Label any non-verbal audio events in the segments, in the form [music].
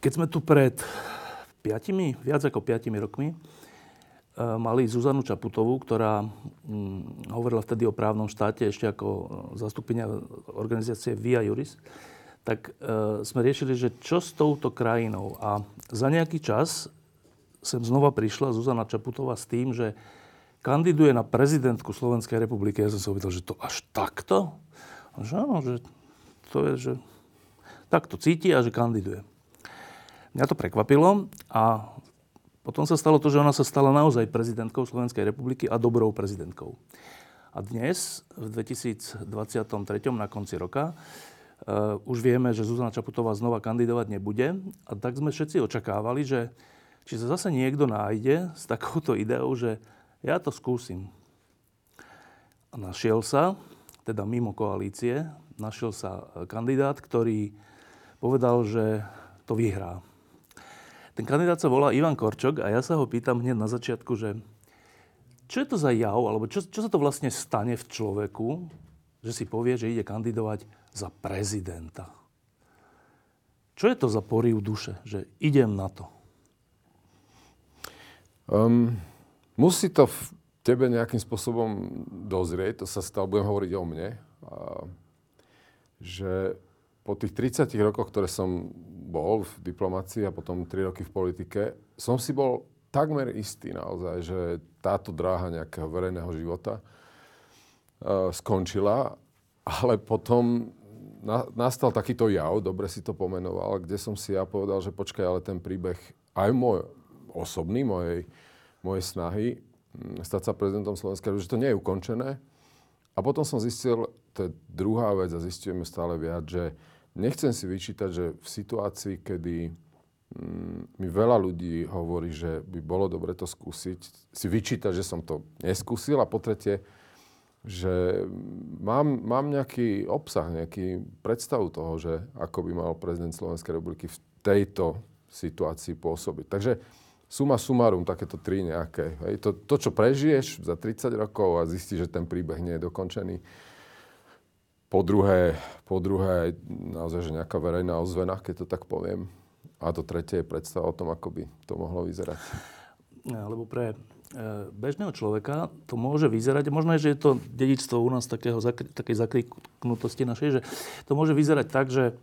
Keď sme tu pred piatimi, viac ako piatimi rokmi, eh, mali Zuzanu Čaputovú, ktorá hm, hovorila vtedy o právnom štáte ešte ako eh, zastupenia organizácie Via Juris, tak e, sme riešili, že čo s touto krajinou. A za nejaký čas sem znova prišla Zuzana Čaputová s tým, že kandiduje na prezidentku Slovenskej republiky. Ja som sa uvedel, že to až takto? Že áno, že to je, že takto cíti a že kandiduje. Mňa to prekvapilo a potom sa stalo to, že ona sa stala naozaj prezidentkou Slovenskej republiky a dobrou prezidentkou. A dnes, v 2023. na konci roka, uh, už vieme, že Zuzana Čaputová znova kandidovať nebude. A tak sme všetci očakávali, že či sa zase niekto nájde s takouto ideou, že ja to skúsim. A našiel sa, teda mimo koalície, našiel sa kandidát, ktorý povedal, že to vyhrá. Ten kandidát sa volá Ivan Korčok a ja sa ho pýtam hneď na začiatku, že čo je to za jav, alebo čo, čo sa to vlastne stane v človeku, že si povie, že ide kandidovať za prezidenta. Čo je to za poriv duše, že idem na to? Um, musí to v tebe nejakým spôsobom dozrieť, to sa stalo, budem hovoriť o mne, a, že po tých 30 rokoch, ktoré som bol v diplomácii a potom 3 roky v politike, som si bol takmer istý naozaj, že táto dráha nejakého verejného života uh, skončila, ale potom na, nastal takýto jav, dobre si to pomenoval, kde som si ja povedal, že počkaj, ale ten príbeh aj môj osobný, mojej, mojej snahy hm, stať sa prezidentom Slovenska, že to nie je ukončené. A potom som zistil, to je druhá vec a zistujeme stále viac, že Nechcem si vyčítať, že v situácii, kedy mm, mi veľa ľudí hovorí, že by bolo dobre to skúsiť, si vyčítať, že som to neskúsil a po tretie, že mám, mám nejaký obsah, nejaký predstavu toho, že ako by mal prezident Slovenskej republiky v tejto situácii pôsobiť. Takže suma sumarum, takéto tri nejaké. Hej. To, to, čo prežiješ za 30 rokov a zistíš, že ten príbeh nie je dokončený, po druhé, po druhé, naozaj, že nejaká verejná ozvena, keď to tak poviem. A to tretie je predstava o tom, ako by to mohlo vyzerať. Lebo pre e, bežného človeka to môže vyzerať, možno je, že je to dedičstvo u nás takého, takej zakriknutosti našej, že to môže vyzerať tak, že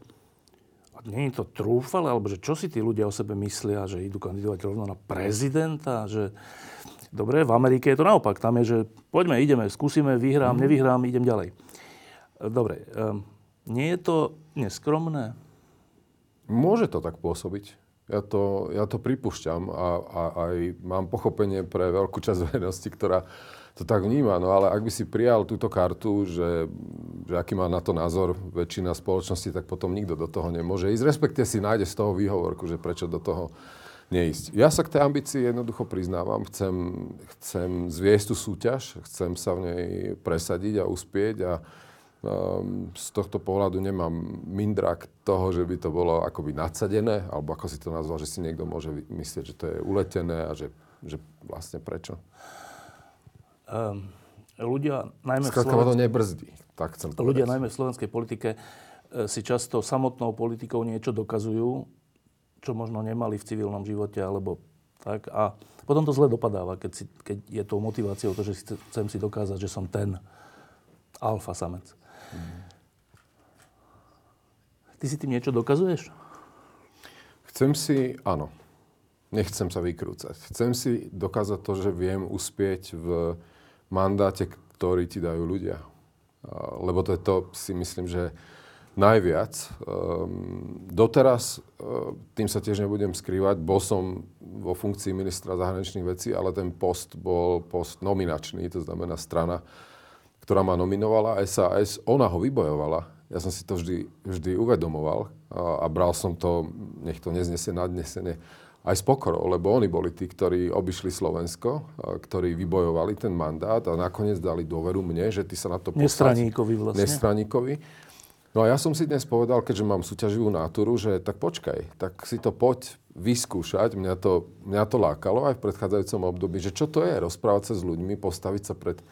nie je to trúfale, alebo že čo si tí ľudia o sebe myslia, že idú kandidovať rovno na prezidenta, že dobre, v Amerike je to naopak, tam je, že poďme, ideme, skúsime, vyhrám, mm. nevyhrám, idem ďalej. Dobre, um, nie je to neskromné? Môže to tak pôsobiť. Ja to, ja to pripúšťam a, a aj mám pochopenie pre veľkú časť [laughs] verejnosti, ktorá to tak vníma. No ale ak by si prijal túto kartu, že, že aký má na to názor väčšina spoločnosti, tak potom nikto do toho nemôže ísť. Respektive si nájde z toho výhovorku, že prečo do toho neísť. Ja sa k tej ambícii jednoducho priznávam. Chcem, chcem zviesť tú súťaž, chcem sa v nej presadiť a uspieť a Um, z tohto pohľadu nemám mindrak toho, že by to bolo akoby nadsadené, alebo ako si to nazval, že si niekto môže myslieť, že to je uletené a že, že vlastne prečo. Um, ľudia najmä Skladka Slovensk... to nebrzdí. Tak chcem ľudia povedať. najmä v slovenskej politike e, si často samotnou politikou niečo dokazujú, čo možno nemali v civilnom živote, alebo tak. A potom to zle dopadáva, keď, si, keď je tou motiváciou to, že chcem si dokázať, že som ten alfa samec. Ty si tým niečo dokazuješ? Chcem si, áno. Nechcem sa vykrúcať. Chcem si dokázať to, že viem uspieť v mandáte, ktorý ti dajú ľudia. Lebo to je to, si myslím, že najviac. Um, doteraz, uh, tým sa tiež nebudem skrývať, bol som vo funkcii ministra zahraničných vecí, ale ten post bol post nominačný, to znamená strana ktorá ma nominovala SAS, ona ho vybojovala. Ja som si to vždy, vždy uvedomoval a, a bral som to, nech to neznesie nadnesenie, aj s pokorou, lebo oni boli tí, ktorí obišli Slovensko, ktorí vybojovali ten mandát a nakoniec dali dôveru mne, že ty sa na to postavíš. Nestraníkovi vlastne. Nestraníkovi. No a ja som si dnes povedal, keďže mám súťaživú náturu, že tak počkaj, tak si to poď vyskúšať. Mňa to, mňa to lákalo aj v predchádzajúcom období, že čo to je rozprávať sa s ľuďmi, postaviť sa pred,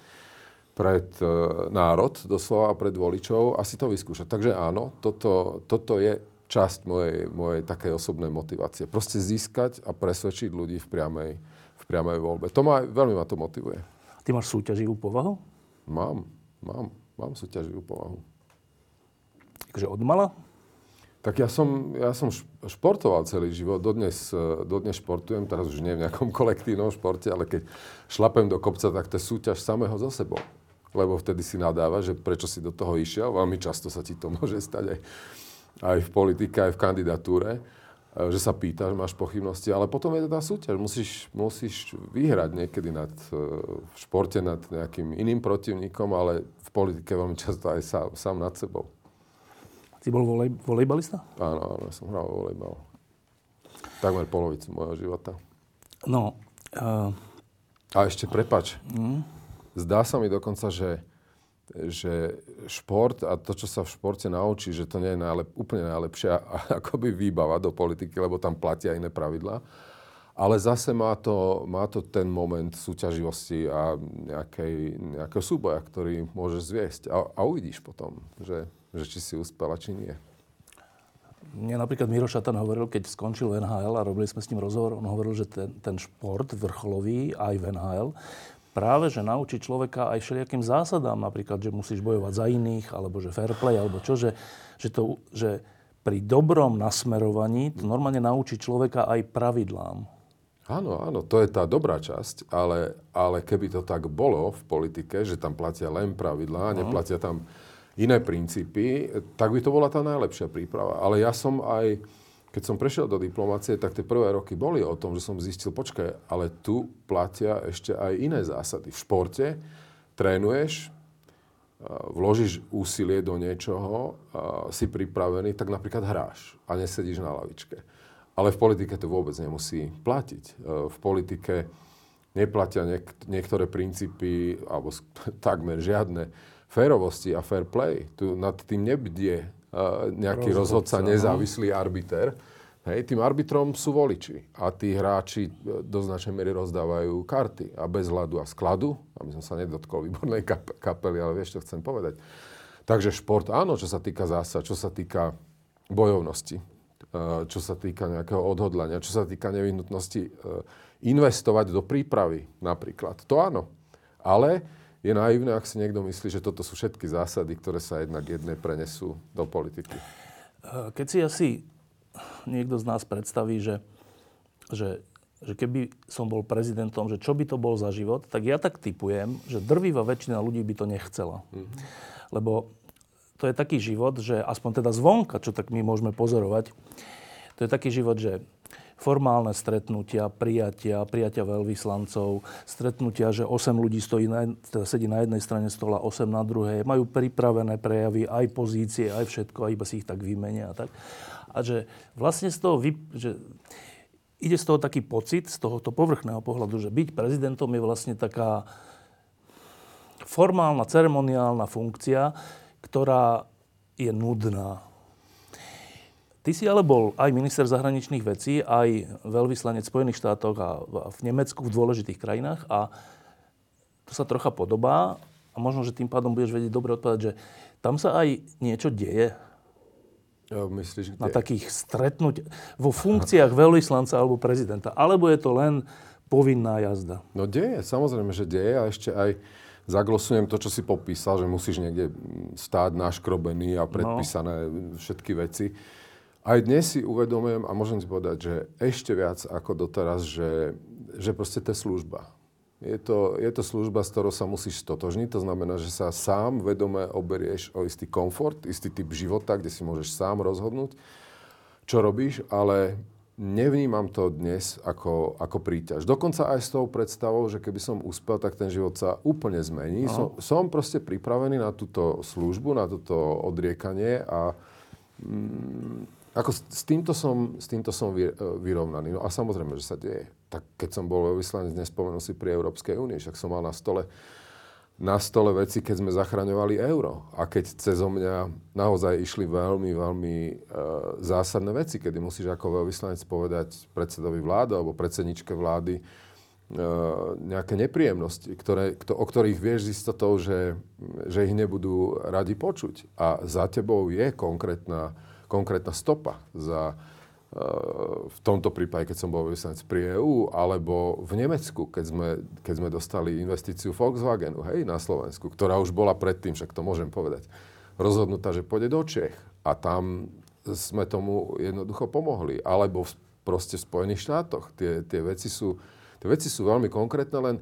pred e, národ, doslova pred voličov a si to vyskúšať. Takže áno, toto, toto je časť mojej, mojej takej osobnej motivácie. Proste získať a presvedčiť ľudí v priamej, v priamej voľbe. To ma, veľmi ma to motivuje. Ty máš súťaživú povahu? Mám, mám, mám súťaživú povahu. Takže od mala? Tak ja som, ja som športoval celý život, dodnes, dodnes športujem, teraz už nie v nejakom [laughs] kolektívnom športe, ale keď šlapem do kopca, tak to je súťaž samého za sebou. Lebo vtedy si nadáva, že prečo si do toho išiel, veľmi často sa ti to [laughs] môže stať aj aj v politike, aj v kandidatúre, e, že sa pýtaš, máš pochybnosti, ale potom je to tá súťaž. Musíš, musíš vyhrať niekedy nad, e, v športe nad nejakým iným protivníkom, ale v politike veľmi často aj sám, sám nad sebou. Ty bol volej, volejbalista? Áno, áno, som hral volejbal. Takmer polovicu môjho života. No. Uh... A ešte prepač. Mm. Zdá sa mi dokonca, že že šport a to, čo sa v športe naučí, že to nie je najlep, úplne najlepšia [laughs] akoby výbava do politiky, lebo tam platia iné pravidlá. Ale zase má to, má to ten moment súťaživosti a nejakej, nejakého súboja, ktorý môže zviesť. A, a uvidíš potom, že, že či si uspel a či nie. Mne napríklad Miro Šatan hovoril, keď skončil NHL a robili sme s ním rozhovor, on hovoril, že ten, ten šport vrcholový aj v NHL práve, že naučí človeka aj všelijakým zásadám, napríklad, že musíš bojovať za iných, alebo že fair play, alebo čo, že, že, to, že pri dobrom nasmerovaní to normálne naučí človeka aj pravidlám. Áno, áno, to je tá dobrá časť, ale, ale keby to tak bolo v politike, že tam platia len pravidlá, no. neplatia tam iné princípy, tak by to bola tá najlepšia príprava. Ale ja som aj keď som prešiel do diplomácie, tak tie prvé roky boli o tom, že som zistil, počkaj, ale tu platia ešte aj iné zásady. V športe trénuješ, vložíš úsilie do niečoho, si pripravený, tak napríklad hráš a nesedíš na lavičke. Ale v politike to vôbec nemusí platiť. E, v politike neplatia niek- niektoré princípy, alebo [laughs] takmer žiadne, férovosti a fair play. Tu nad tým nebdie nejaký rozhodca, rozhodca no. nezávislý arbiter. Hej, tým arbitrom sú voliči a tí hráči e, do značnej miery rozdávajú karty a bez hľadu a skladu, aby som sa nedotkol výbornej kap- kapely, ale vieš, čo chcem povedať. Takže šport, áno, čo sa týka zásad, čo sa týka bojovnosti, e, čo sa týka nejakého odhodlania, čo sa týka nevyhnutnosti e, investovať do prípravy napríklad. To áno. Ale je naivné, ak si niekto myslí, že toto sú všetky zásady, ktoré sa jednak jedné prenesú do politiky. Keď si asi niekto z nás predstaví, že, že, že keby som bol prezidentom, že čo by to bol za život, tak ja tak typujem, že drvivá väčšina ľudí by to nechcela. Mm-hmm. Lebo to je taký život, že aspoň teda zvonka, čo tak my môžeme pozorovať, to je taký život, že formálne stretnutia, prijatia, prijatia veľvyslancov, stretnutia, že 8 ľudí stojí na, teda sedí na jednej strane stola, 8 na druhej, majú pripravené prejavy, aj pozície, aj všetko, a iba si ich tak vymenia. A, tak. a že vlastne z toho, vy, že ide z toho taký pocit, z tohoto povrchného pohľadu, že byť prezidentom je vlastne taká formálna, ceremoniálna funkcia, ktorá je nudná Ty si ale bol aj minister zahraničných vecí, aj veľvyslanec v Spojených štátoch a v Nemecku, v dôležitých krajinách a to sa trocha podobá a možno, že tým pádom budeš vedieť dobre odpovedať, že tam sa aj niečo deje. Ja, myslíš, kde? Na takých stretnutiach, vo funkciách veľvyslanca alebo prezidenta. Alebo je to len povinná jazda? No deje, samozrejme, že deje a ešte aj zaglosujem to, čo si popísal, že musíš niekde stáť naškrobený a predpísané no. všetky veci aj dnes si uvedomujem a môžem si povedať, že ešte viac ako doteraz, že, že proste to je služba. Je to, je to služba, s ktorou sa musíš stotožniť. To znamená, že sa sám vedome oberieš o istý komfort, istý typ života, kde si môžeš sám rozhodnúť, čo robíš, ale nevnímam to dnes ako, ako príťaž. Dokonca aj s tou predstavou, že keby som uspel, tak ten život sa úplne zmení. Som, som proste pripravený na túto službu, na toto odriekanie a mm, ako s, s, týmto som, s týmto som vy, e, vyrovnaný. No a samozrejme, že sa deje. Tak keď som bol veľvyslanec, nespomenul si pri Európskej únii, však som mal na stole na stole veci, keď sme zachraňovali euro. A keď cez mňa naozaj išli veľmi, veľmi e, zásadné veci, kedy musíš ako veľvyslanec povedať predsedovi vlády alebo predsedničke vlády e, nejaké nepríjemnosti, ktoré, kto, o ktorých vieš z istotou, že, že ich nebudú radi počuť. A za tebou je konkrétna, konkrétna stopa za, v tomto prípade, keď som bol vyslanec pri EU, alebo v Nemecku, keď sme, keď sme dostali investíciu Volkswagenu, hej, na Slovensku, ktorá už bola predtým, však to môžem povedať, rozhodnutá, že pôjde do Čech. A tam sme tomu jednoducho pomohli. Alebo v, proste v Spojených štátoch. Tie, tie, veci sú, tie veci sú veľmi konkrétne, len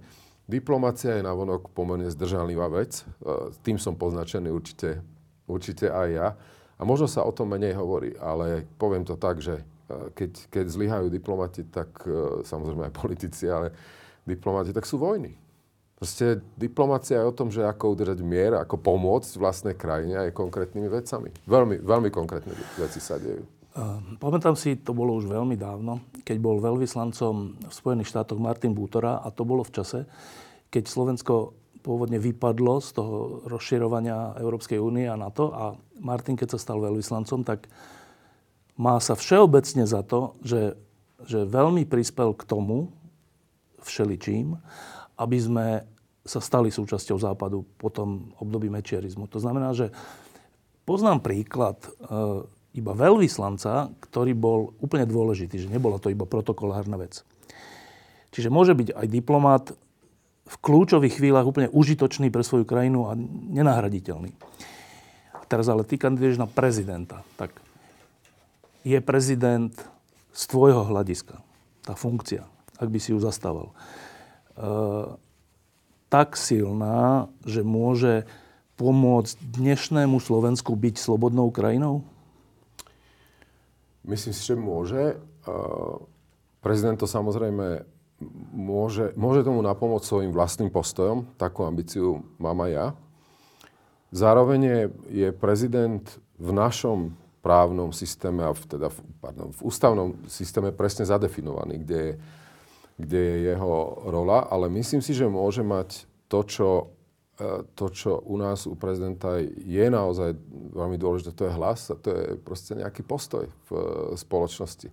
diplomácia je navonok pomerne zdržanlivá vec. E, tým som poznačený určite, určite aj ja. A možno sa o tom menej hovorí, ale poviem to tak, že keď, keď zlyhajú diplomati, tak e, samozrejme aj politici, ale diplomati, tak sú vojny. Proste diplomácia je o tom, že ako udržať mier, ako pomôcť vlastnej krajine aj konkrétnymi vecami. Veľmi, veľmi konkrétne veci sa dejú. Uh, pamätám si, to bolo už veľmi dávno, keď bol veľvyslancom v Spojených štátoch Martin Bútora a to bolo v čase, keď Slovensko pôvodne vypadlo z toho rozširovania Európskej únie a NATO a Martin, keď sa stal veľvyslancom, tak má sa všeobecne za to, že, že veľmi prispel k tomu, všeličím, aby sme sa stali súčasťou Západu po tom období mečierizmu. To znamená, že poznám príklad e, iba veľvyslanca, ktorý bol úplne dôležitý, že nebola to iba protokolárna vec. Čiže môže byť aj diplomat v kľúčových chvíľach úplne užitočný pre svoju krajinu a nenahraditeľný. Teraz ale ty kandiduješ na prezidenta. Tak je prezident z tvojho hľadiska, tá funkcia, ak by si ju zastával, e, tak silná, že môže pomôcť dnešnému Slovensku byť slobodnou krajinou? Myslím si, že môže. E, prezident to samozrejme môže, môže tomu napomôcť svojim vlastným postojom. Takú ambíciu mám aj ja. Zároveň je, prezident v našom právnom systéme a v, teda, pardon, v ústavnom systéme presne zadefinovaný, kde je, kde je jeho rola, ale myslím si, že môže mať to, čo, e, to, čo u nás, u prezidenta je naozaj veľmi dôležité, to je hlas a to je proste nejaký postoj v e, spoločnosti.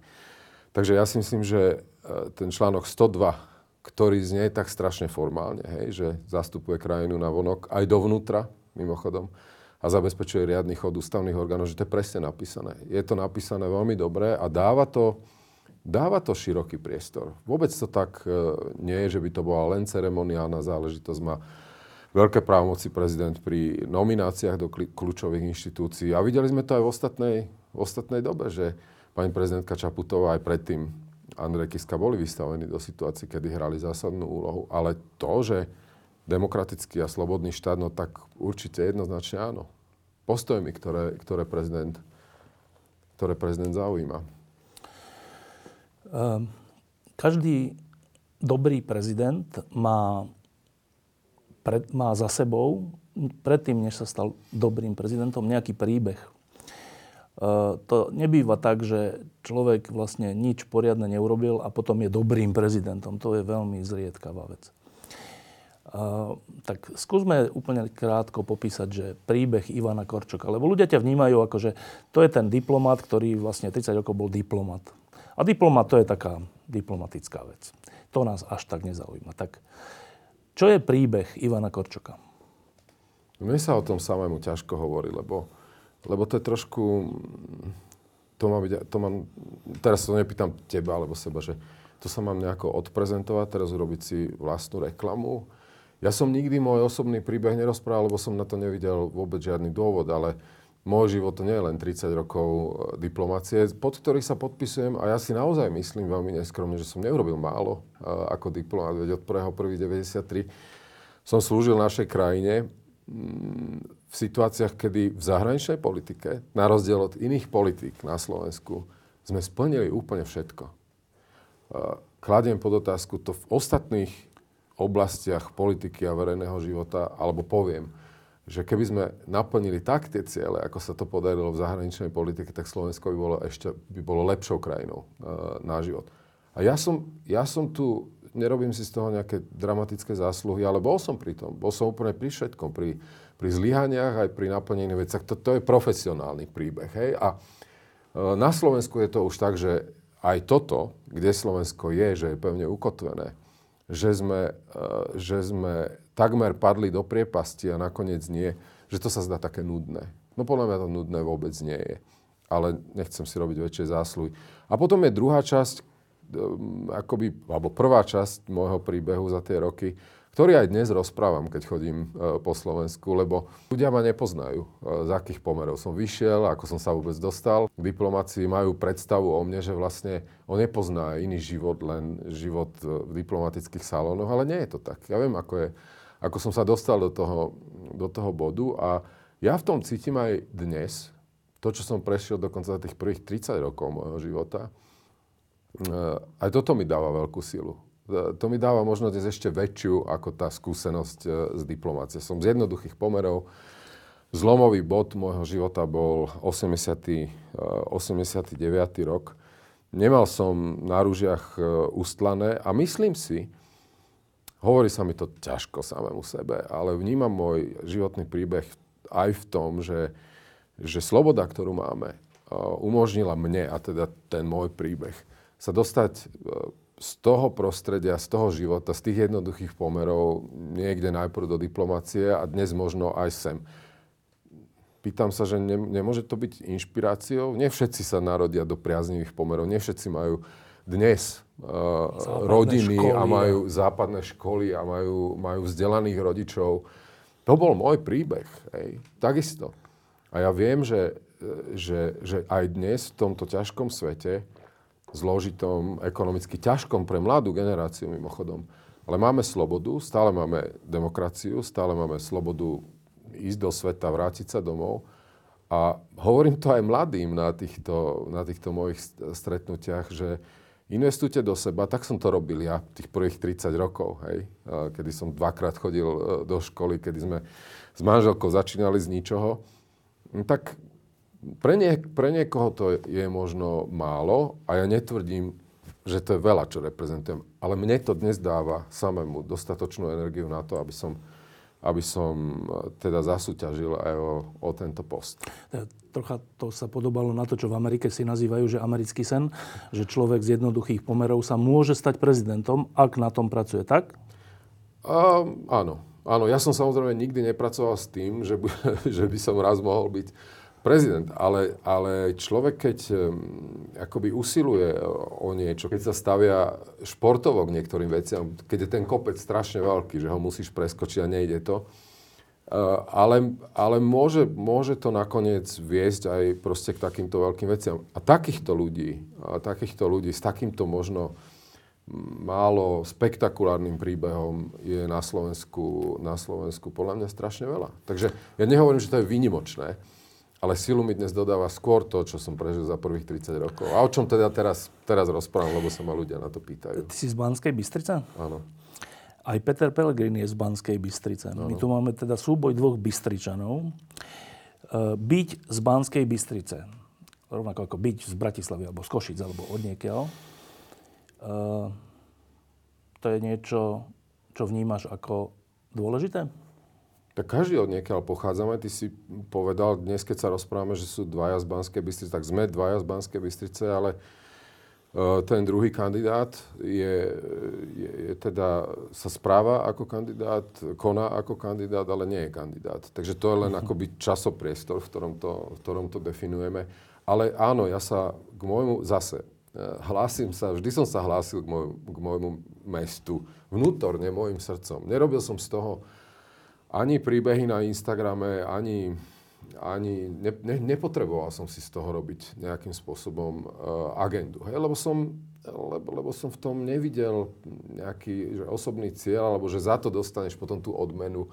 Takže ja si myslím, že e, ten článok 102, ktorý znie tak strašne formálne, hej, že zastupuje krajinu na vonok, aj dovnútra, mimochodom, a zabezpečuje riadny chod ústavných orgánov, že to je presne napísané. Je to napísané veľmi dobre a dáva to, dáva to široký priestor. Vôbec to tak e, nie je, že by to bola len ceremoniálna záležitosť. Má veľké právomoci prezident pri nomináciách do kľúčových inštitúcií. A videli sme to aj v ostatnej, v ostatnej dobe, že pani prezidentka Čaputová aj predtým Andrej Kiska boli vystavení do situácií, kedy hrali zásadnú úlohu. Ale to, že demokratický a slobodný štát, no tak určite jednoznačne áno. Postojmi, ktoré, ktoré, prezident, ktoré prezident zaujíma. Um, každý dobrý prezident má, pred, má za sebou, predtým, než sa stal dobrým prezidentom, nejaký príbeh. Uh, to nebýva tak, že človek vlastne nič poriadne neurobil a potom je dobrým prezidentom. To je veľmi zriedkavá vec tak skúsme úplne krátko popísať, že príbeh Ivana Korčoka. Lebo ľudia ťa vnímajú ako, že to je ten diplomat, ktorý vlastne 30 rokov bol diplomat. A diplomat to je taká diplomatická vec. To nás až tak nezaujíma. Tak čo je príbeh Ivana Korčoka? Mne sa o tom samému ťažko hovorí, lebo, lebo to je trošku... To má byť, to mám, teraz to nepýtam teba alebo seba, že to sa mám nejako odprezentovať, teraz urobiť si vlastnú reklamu. Ja som nikdy môj osobný príbeh nerozprával, lebo som na to nevidel vôbec žiadny dôvod, ale môj život to nie je len 30 rokov e, diplomácie, pod ktorých sa podpisujem a ja si naozaj myslím veľmi neskromne, že som neurobil málo e, ako diplomat, veď od 1.1.93 som slúžil našej krajine. Mm, v situáciách, kedy v zahraničnej politike, na rozdiel od iných politik na Slovensku, sme splnili úplne všetko. Kladiem pod otázku to v ostatných oblastiach politiky a verejného života, alebo poviem, že keby sme naplnili tak tie ciele, ako sa to podarilo v zahraničnej politike, tak Slovensko by bolo ešte by bolo lepšou krajinou uh, na život. A ja som, ja som tu, nerobím si z toho nejaké dramatické zásluhy, ale bol som pri tom. Bol som úplne pri všetkom, pri, pri zlyhaniach, aj pri naplnení veciach. To, to je profesionálny príbeh. Hej? A uh, na Slovensku je to už tak, že aj toto, kde Slovensko je, že je pevne ukotvené, že sme, uh, že sme takmer padli do priepasti a nakoniec nie, že to sa zdá také nudné. No podľa mňa to nudné vôbec nie je. Ale nechcem si robiť väčšie zásluhy. A potom je druhá časť, akoby, alebo prvá časť môjho príbehu za tie roky, ktorý aj dnes rozprávam, keď chodím e, po Slovensku, lebo ľudia ma nepoznajú, e, z akých pomerov som vyšiel, ako som sa vôbec dostal. V diplomácii majú predstavu o mne, že vlastne on nepozná iný život, len život e, v diplomatických salónoch, ale nie je to tak. Ja viem, ako je ako som sa dostal do toho, do toho bodu a ja v tom cítim aj dnes, to, čo som prešiel dokonca za tých prvých 30 rokov môjho života, aj toto mi dáva veľkú silu. Eh, to mi dáva možno dnes ešte väčšiu ako tá skúsenosť eh, z diplomácie. Som z jednoduchých pomerov. Zlomový bod môjho života bol 80. 89. rok. Nemal som na rúžiach ustlané a myslím si, Hovorí sa mi to ťažko samému sebe, ale vnímam môj životný príbeh aj v tom, že, že sloboda, ktorú máme, umožnila mne, a teda ten môj príbeh, sa dostať e, z toho prostredia, z toho života, z tých jednoduchých pomerov niekde najprv do diplomácie a dnes možno aj sem. Pýtam sa, že ne, nemôže to byť inšpiráciou? Nie všetci sa narodia do priaznivých pomerov, nie všetci majú dnes uh, rodiny školy, a majú západné školy a majú, majú vzdelaných rodičov. To bol môj príbeh, hej. takisto. A ja viem, že, že, že aj dnes v tomto ťažkom svete, zložitom, ekonomicky ťažkom pre mladú generáciu mimochodom, ale máme slobodu, stále máme demokraciu, stále máme slobodu ísť do sveta, vrátiť sa domov. A hovorím to aj mladým na týchto, na týchto mojich stretnutiach, že, investujte do seba, tak som to robil ja tých prvých 30 rokov, hej, kedy som dvakrát chodil e, do školy, kedy sme s manželkou začínali z ničoho. No tak pre, nie, pre niekoho to je možno málo a ja netvrdím, že to je veľa, čo reprezentujem, ale mne to dnes dáva samému dostatočnú energiu na to, aby som aby som e, teda zasúťažil aj o, o tento post. Trocha to sa podobalo na to, čo v Amerike si nazývajú, že americký sen, že človek z jednoduchých pomerov sa môže stať prezidentom, ak na tom pracuje, tak? Uh, áno. Áno, ja som samozrejme nikdy nepracoval s tým, že by, [laughs] že by som raz mohol byť prezident, ale, ale človek, keď akoby usiluje o niečo, keď sa stavia športovo k niektorým veciam, keď je ten kopec strašne veľký, že ho musíš preskočiť a nejde to, uh, ale, ale môže, môže to nakoniec viesť aj proste k takýmto veľkým veciam. A takýchto ľudí, a takýchto ľudí s takýmto možno málo spektakulárnym príbehom je na Slovensku, na Slovensku podľa mňa strašne veľa. Takže ja nehovorím, že to je výnimočné, ale silu mi dnes dodáva skôr to, čo som prežil za prvých 30 rokov. A o čom teda teraz, teraz rozprávam, lebo sa ma ľudia na to pýtajú. Ty si z Banskej Bystrice? Áno. Aj Peter Pellegrini je z Banskej Bystrice. Ano. My tu máme teda súboj dvoch Bystričanov. E, byť z Banskej Bystrice, rovnako ako byť z Bratislavy, alebo z Košic, alebo od niekiaľ, e, to je niečo, čo vnímaš ako dôležité? Tak každý od niekiaľ pochádzame. Ty si povedal dnes, keď sa rozprávame, že sú dvaja z Banskej Bystrice, tak sme dvaja z Banskej Bystrice, ale uh, ten druhý kandidát je, je, je teda, sa správa ako kandidát, koná ako kandidát, ale nie je kandidát. Takže to je len uh-huh. akoby časopriestor, v ktorom, to, v ktorom to definujeme. Ale áno, ja sa k môjmu zase e, hlásim sa, vždy som sa hlásil k, môj, k môjmu mestu, vnútorne, môjim srdcom. Nerobil som z toho ani príbehy na Instagrame, ani, ani ne, ne, nepotreboval som si z toho robiť nejakým spôsobom uh, agendu. Hej? Lebo, som, lebo, lebo som v tom nevidel nejaký že osobný cieľ, alebo že za to dostaneš potom tú odmenu,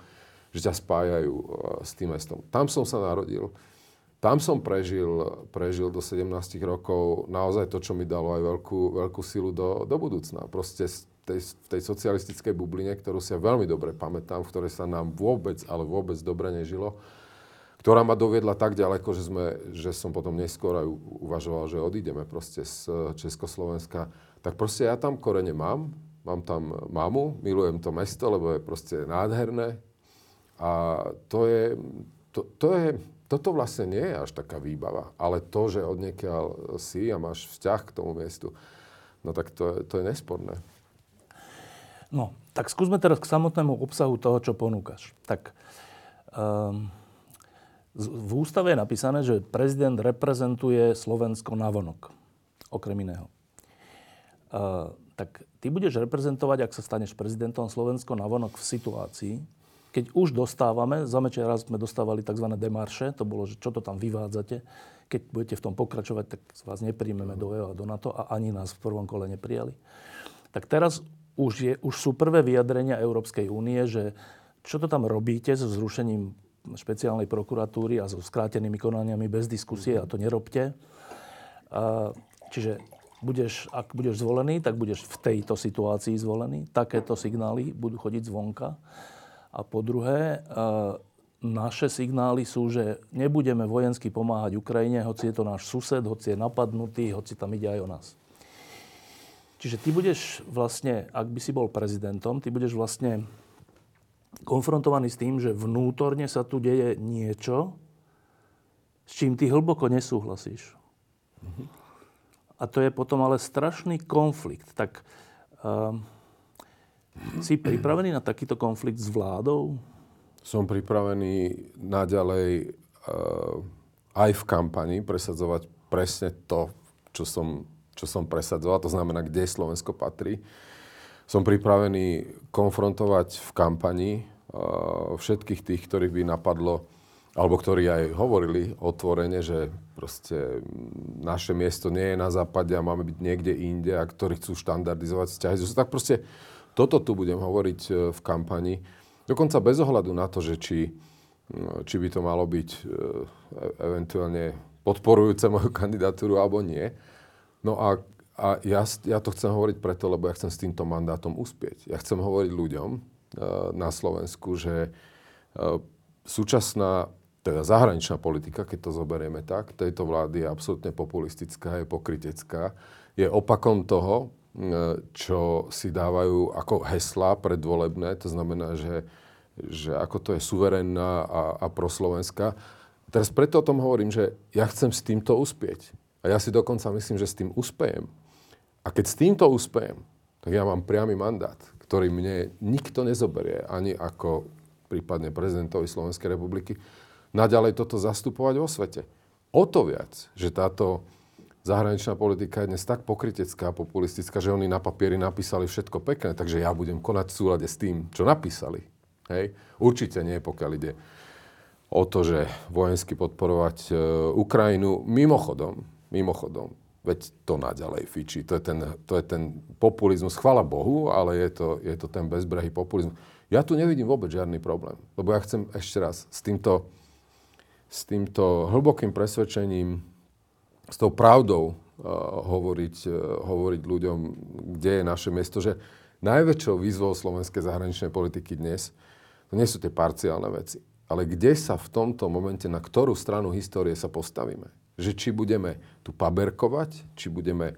že ťa spájajú uh, s tým mestom. Tam som sa narodil. tam som prežil, prežil do 17 rokov naozaj to, čo mi dalo aj veľkú, veľkú silu do, do budúcna. Proste tej, v tej socialistickej bubline, ktorú si ja veľmi dobre pamätám, v ktorej sa nám vôbec, ale vôbec dobre nežilo, ktorá ma doviedla tak ďaleko, že, sme, že som potom neskôr aj uvažoval, že odídeme proste z Československa. Tak proste ja tam korene mám, mám tam mamu, milujem to mesto, lebo je proste nádherné. A to je, to, to je, toto vlastne nie je až taká výbava, ale to, že odniekiaľ si a máš vzťah k tomu miestu, no tak to, to je nesporné. No, tak skúsme teraz k samotnému obsahu toho, čo ponúkaš. Tak um, v ústave je napísané, že prezident reprezentuje Slovensko navonok, okrem iného. Uh, tak ty budeš reprezentovať, ak sa staneš prezidentom Slovensko navonok v situácii, keď už dostávame, za raz sme dostávali tzv. demarše, to bolo, že čo to tam vyvádzate, keď budete v tom pokračovať, tak vás nepríjmeme do EU a do NATO a ani nás v prvom kole neprijali. Tak teraz už, je, už sú prvé vyjadrenia Európskej únie, že čo to tam robíte so zrušením špeciálnej prokuratúry a so skrátenými konaniami bez diskusie a to nerobte. Čiže budeš, ak budeš zvolený, tak budeš v tejto situácii zvolený. Takéto signály budú chodiť zvonka. A po druhé, naše signály sú, že nebudeme vojensky pomáhať Ukrajine, hoci je to náš sused, hoci je napadnutý, hoci tam ide aj o nás. Čiže ty budeš vlastne, ak by si bol prezidentom, ty budeš vlastne konfrontovaný s tým, že vnútorne sa tu deje niečo, s čím ty hlboko nesúhlasíš. A to je potom ale strašný konflikt. Tak uh, si pripravený na takýto konflikt s vládou? Som pripravený naďalej uh, aj v kampani presadzovať presne to, čo som, čo som presadzoval, to znamená, kde Slovensko patrí. Som pripravený konfrontovať v kampani uh, všetkých tých, ktorých by napadlo, alebo ktorí aj hovorili otvorene, že proste naše miesto nie je na západe a máme byť niekde inde a ktorí chcú štandardizovať vzťahy. Tak proste toto tu budem hovoriť e, v kampani. Dokonca bez ohľadu na to, že či, no, či by to malo byť e, e, eventuálne podporujúce [laughs] moju kandidatúru alebo nie. No a, a ja, ja to chcem hovoriť preto, lebo ja chcem s týmto mandátom uspieť. Ja chcem hovoriť ľuďom na Slovensku, že súčasná teda zahraničná politika, keď to zoberieme tak, tejto vlády je absolútne populistická, je pokritecká, je opakom toho, čo si dávajú ako hesla predvolebné, to znamená, že, že ako to je suverénna a, a proslovenská. Teraz preto o tom hovorím, že ja chcem s týmto uspieť. A ja si dokonca myslím, že s tým uspejem. A keď s týmto uspejem, tak ja mám priamy mandát, ktorý mne nikto nezoberie, ani ako prípadne prezidentovi Slovenskej republiky, naďalej toto zastupovať vo svete. O to viac, že táto zahraničná politika je dnes tak pokritecká a populistická, že oni na papieri napísali všetko pekné, takže ja budem konať v súlade s tým, čo napísali. Hej? Určite nie, pokiaľ ide o to, že vojensky podporovať e, Ukrajinu. Mimochodom, mimochodom, veď to naďalej fičí. To je ten, to je ten populizmus, chvala Bohu, ale je to, je to ten bezbrehý populizmus. Ja tu nevidím vôbec žiadny problém, lebo ja chcem ešte raz s týmto, s týmto hlbokým presvedčením s tou pravdou uh, hovoriť, uh, hovoriť ľuďom, kde je naše miesto, že najväčšou výzvou slovenskej zahraničnej politiky dnes, to nie sú tie parciálne veci, ale kde sa v tomto momente, na ktorú stranu histórie sa postavíme. Že či budeme tu paberkovať, či budeme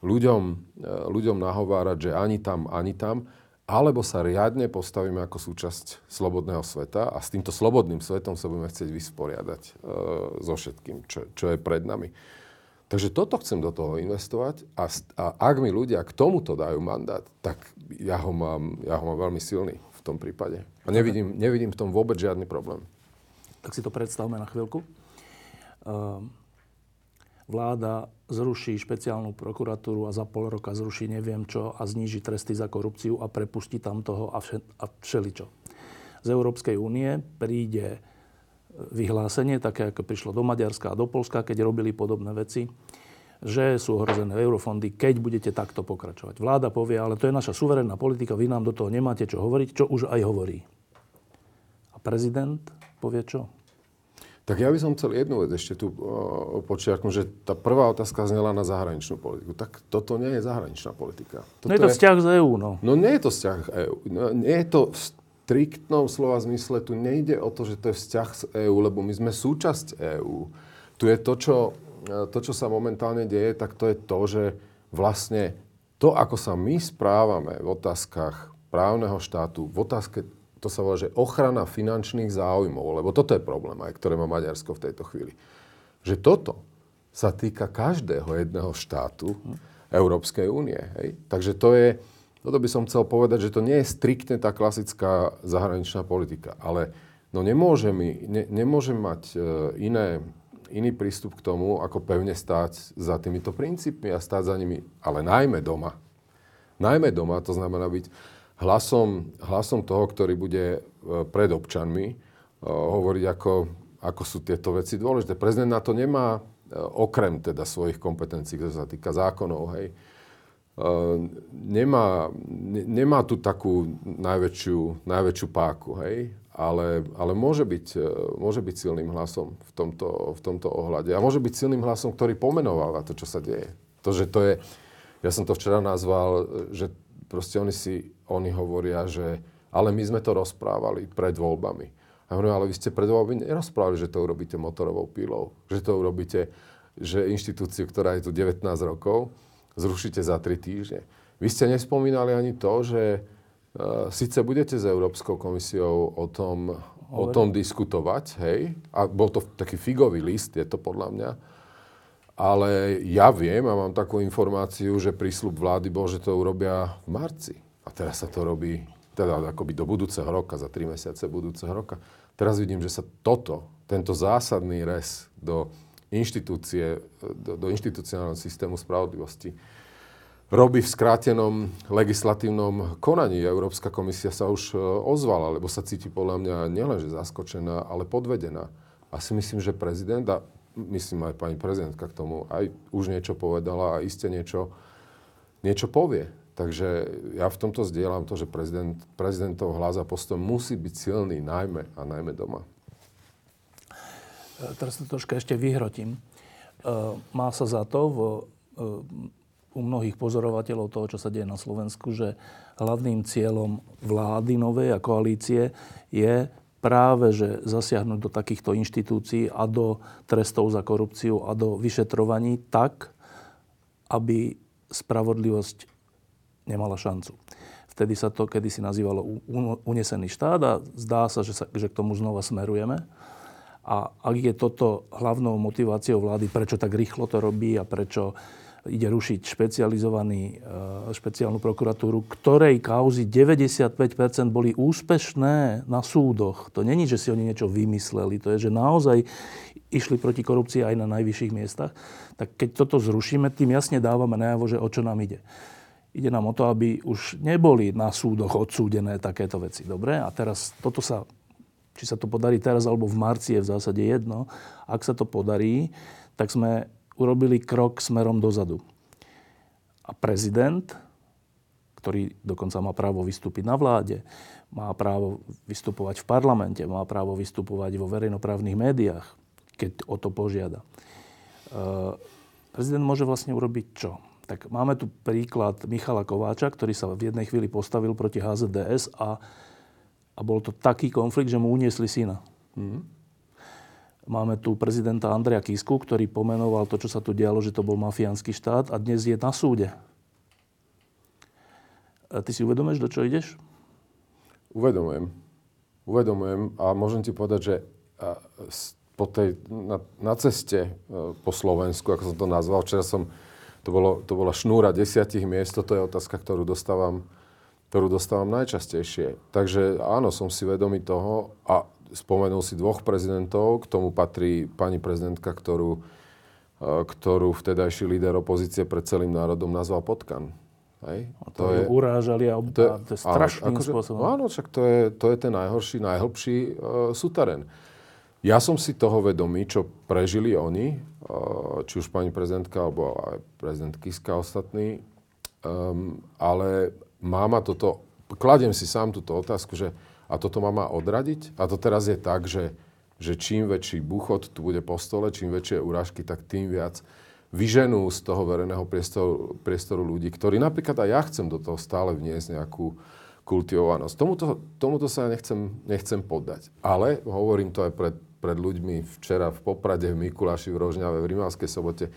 ľuďom, uh, ľuďom nahovárať, že ani tam, ani tam, alebo sa riadne postavíme ako súčasť slobodného sveta a s týmto slobodným svetom sa budeme chcieť vysporiadať e, so všetkým, čo, čo je pred nami. Takže toto chcem do toho investovať a, a ak mi ľudia k tomuto dajú mandát, tak ja ho mám, ja ho mám veľmi silný v tom prípade. A nevidím, nevidím v tom vôbec žiadny problém. Tak si to predstavme na chvíľku. Ehm, vláda zruší špeciálnu prokuratúru a za pol roka zruší neviem čo a zníži tresty za korupciu a prepustí tam toho a, vše, všeličo. Z Európskej únie príde vyhlásenie, také ako prišlo do Maďarska a do Polska, keď robili podobné veci, že sú ohrozené eurofondy, keď budete takto pokračovať. Vláda povie, ale to je naša suverénna politika, vy nám do toho nemáte čo hovoriť, čo už aj hovorí. A prezident povie čo? Tak ja by som chcel jednu vec ešte tu počiarknúť, že tá prvá otázka znela na zahraničnú politiku. Tak toto nie je zahraničná politika. Toto no je to je, vzťah z EÚ, no. No nie je to vzťah EÚ. No, nie je to v striktnom slova zmysle. Tu nejde o to, že to je vzťah z EÚ, lebo my sme súčasť EÚ. Tu je to čo, e, to, čo sa momentálne deje, tak to je to, že vlastne to, ako sa my správame v otázkach právneho štátu, v otázke to sa volá, že ochrana finančných záujmov, lebo toto je problém aj, ktoré má Maďarsko v tejto chvíli. Že toto sa týka každého jedného štátu Európskej únie. Hej? Takže to je, toto by som chcel povedať, že to nie je striktne tá klasická zahraničná politika, ale no nemôže, mi, ne, nemôže mať e, iné, iný prístup k tomu, ako pevne stáť za týmito princípmi a stáť za nimi, ale najmä doma. Najmä doma, to znamená byť hlasom, hlasom toho, ktorý bude e, pred občanmi e, hovoriť, ako, ako sú tieto veci dôležité. Prezident na to nemá e, okrem teda svojich kompetencií, ktoré sa týka zákonov, hej, nemá, nemá tu takú najväčšiu, najväčšiu páku, hej, ale, ale môže, byť, môže byť silným hlasom v tomto, v tomto ohľade. A môže byť silným hlasom, ktorý pomenováva to, čo sa deje. To, že to je, ja som to včera nazval, že proste oni si oni hovoria, že ale my sme to rozprávali pred voľbami. A hovorím, ale vy ste pred voľbami nerozprávali, že to urobíte motorovou pílou. Že to urobíte, že inštitúciu, ktorá je tu 19 rokov, zrušíte za 3 týždne. Vy ste nespomínali ani to, že uh, síce budete s Európskou komisiou o tom, o tom diskutovať, hej, a bol to taký figový list, je to podľa mňa, ale ja viem a mám takú informáciu, že prísľub vlády bol, že to urobia v marci. A teraz sa to robí teda akoby do budúceho roka, za 3 mesiace budúceho roka. Teraz vidím, že sa toto, tento zásadný res do inštitúcie, do, do inštitucionálneho systému spravodlivosti robí v skrátenom legislatívnom konaní. Európska komisia sa už e, ozvala, lebo sa cíti podľa mňa nielenže zaskočená, ale podvedená. A si myslím, že prezident, a myslím aj pani prezidentka k tomu, aj už niečo povedala a iste niečo, niečo povie. Takže ja v tomto zdieľam to, že prezident, prezidentov hlas a postoj musí byť silný najmä a najmä doma. E, teraz to troška ešte vyhrotím. E, má sa za to v, e, u mnohých pozorovateľov toho, čo sa deje na Slovensku, že hlavným cieľom vlády novej a koalície je práve, že zasiahnuť do takýchto inštitúcií a do trestov za korupciu a do vyšetrovaní tak, aby spravodlivosť nemala šancu. Vtedy sa to kedysi nazývalo unesený štát a zdá sa, že, sa, že k tomu znova smerujeme. A ak je toto hlavnou motiváciou vlády, prečo tak rýchlo to robí a prečo ide rušiť špecializovaný, e, špeciálnu prokuratúru, ktorej kauzy 95% boli úspešné na súdoch. To není, že si oni niečo vymysleli, to je, že naozaj išli proti korupcii aj na najvyšších miestach. Tak keď toto zrušíme, tým jasne dávame najavo, že o čo nám ide. Ide nám o to, aby už neboli na súdoch odsúdené takéto veci. Dobre? A teraz toto sa, či sa to podarí teraz alebo v marci je v zásade jedno. Ak sa to podarí, tak sme urobili krok smerom dozadu. A prezident, ktorý dokonca má právo vystúpiť na vláde, má právo vystupovať v parlamente, má právo vystupovať vo verejnoprávnych médiách, keď o to požiada. E, prezident môže vlastne urobiť čo? Tak máme tu príklad Michala Kováča, ktorý sa v jednej chvíli postavil proti HZDS a, a bol to taký konflikt, že mu uniesli syna. Mm. Máme tu prezidenta Andreja Kisku, ktorý pomenoval to, čo sa tu dialo, že to bol mafiánsky štát a dnes je na súde. A ty si uvedomuješ, do čo ideš? Uvedomujem. Uvedomujem a môžem ti povedať, že po tej, na, na ceste e, po Slovensku, ako som to nazval, včera som to, bolo, to bola šnúra desiatich miest, toto je otázka, ktorú dostávam, ktorú dostávam najčastejšie. Takže áno, som si vedomý toho a spomenul si dvoch prezidentov, k tomu patrí pani prezidentka, ktorú, e, ktorú vtedajší líder opozície pred celým národom nazval Potkan. Hej? A to, to je, urážali a to je, to je strašným akože, spôsobom. Áno, však to je, to je ten najhorší, najhlbší uh, suterén. Ja som si toho vedomý, čo prežili oni, či už pani prezidentka, alebo aj prezident Kiska ostatní. Um, ale máma toto, kladiem si sám túto otázku, že a toto má ma odradiť? A to teraz je tak, že že čím väčší buchot tu bude po stole, čím väčšie urážky, tak tým viac vyženú z toho verejného priestoru, priestoru ľudí, ktorí napríklad aj ja chcem do toho stále vniesť nejakú kultivovanosť. Tomuto, tomuto sa nechcem, nechcem poddať. Ale hovorím to aj pred, pred ľuďmi včera v Poprade, v Mikuláši, v Rožňave, v Rimavskej sobote.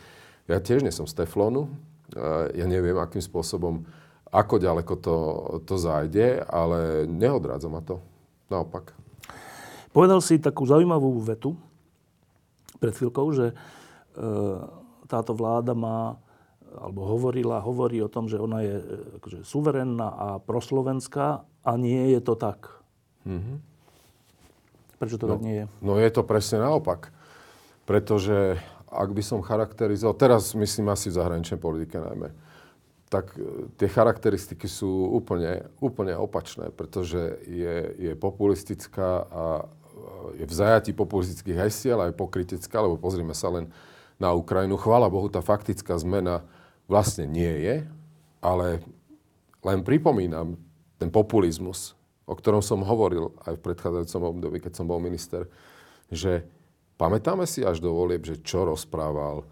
Ja tiež nie som z Teflonu. Ja neviem, akým spôsobom, ako ďaleko to, to zájde, ale neodrádza ma to. Naopak. Povedal si takú zaujímavú vetu pred chvíľkou, že e, táto vláda má, alebo hovorila, hovorí o tom, že ona je akože, suverénna a proslovenská a nie je to tak. Mm-hmm. Prečo to no, tak nie je? No je to presne naopak. Pretože ak by som charakterizoval, teraz myslím asi v zahraničnej politike najmä, tak e, tie charakteristiky sú úplne, úplne opačné, pretože je, je populistická a je v zajati populistických hesiel aj pokritická, lebo pozrime sa len na Ukrajinu. Chvála Bohu, tá faktická zmena vlastne nie je, ale len pripomínam ten populizmus, o ktorom som hovoril aj v predchádzajúcom období, keď som bol minister, že pamätáme si až do volieb, že čo rozprával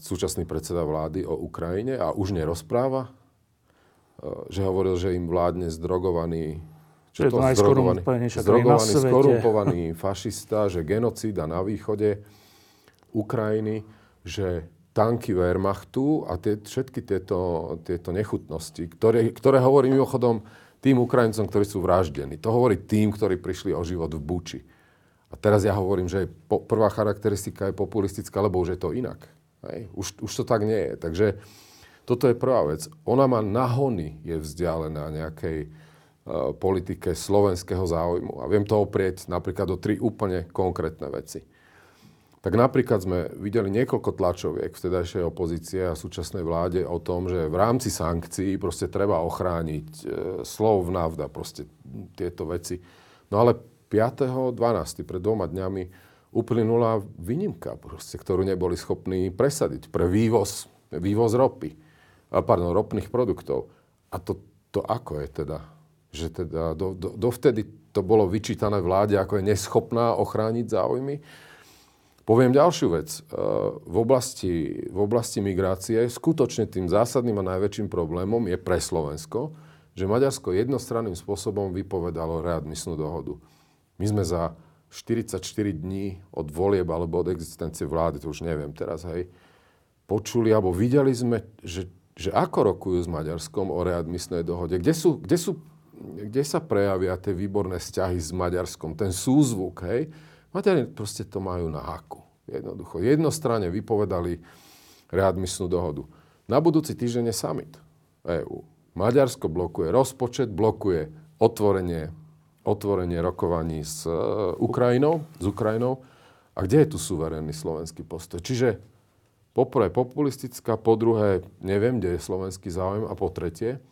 súčasný predseda vlády o Ukrajine a už nerozpráva, uh, že hovoril, že im vládne zdrogovaný čo to, to zdrogovaný, zdrogovaný skorumpovaný fašista, že genocída na východe Ukrajiny, že tanky Wehrmachtu a tie, všetky tieto, tieto nechutnosti, ktoré, ktoré hovorí mimochodom tým Ukrajincom, ktorí sú vraždení. To hovorí tým, ktorí prišli o život v Buči. Teraz ja hovorím, že po, prvá charakteristika je populistická, lebo už je to inak. Hej? Už, už to tak nie je. Takže toto je prvá vec. Ona má nahony, je vzdialená nejakej Eh, politike slovenského záujmu. A viem to oprieť napríklad do tri úplne konkrétne veci. Tak napríklad sme videli niekoľko tlačoviek vtedajšej opozície a súčasnej vláde o tom, že v rámci sankcií proste treba ochrániť e, slov navda, proste tieto veci. No ale 5.12. pred dvoma dňami uplynula výnimka, proste, ktorú neboli schopní presadiť pre vývoz, vývoz ropy, pardon, ropných produktov. A to, to ako je teda? že teda do, do, dovtedy to bolo vyčítané vláde, ako je neschopná ochrániť záujmy. Poviem ďalšiu vec. E, v oblasti, v oblasti migrácie skutočne tým zásadným a najväčším problémom je pre Slovensko, že Maďarsko jednostranným spôsobom vypovedalo readmisnú dohodu. My sme za 44 dní od volieb alebo od existencie vlády, to už neviem teraz, hej, počuli alebo videli sme, že, že ako rokujú s Maďarskom o readmisnej dohode. Kde sú, kde sú kde sa prejavia tie výborné vzťahy s Maďarskom, ten súzvuk, hej. Maďari proste to majú na haku. Jednoducho. Jednostranne vypovedali readmisnú dohodu. Na budúci týždeň je summit EÚ. Maďarsko blokuje rozpočet, blokuje otvorenie, otvorenie rokovaní s uh, Ukrajinou, s Ukrajinou. A kde je tu suverénny slovenský postoj? Čiže poprvé populistická, po druhé neviem, kde je slovenský záujem a po tretie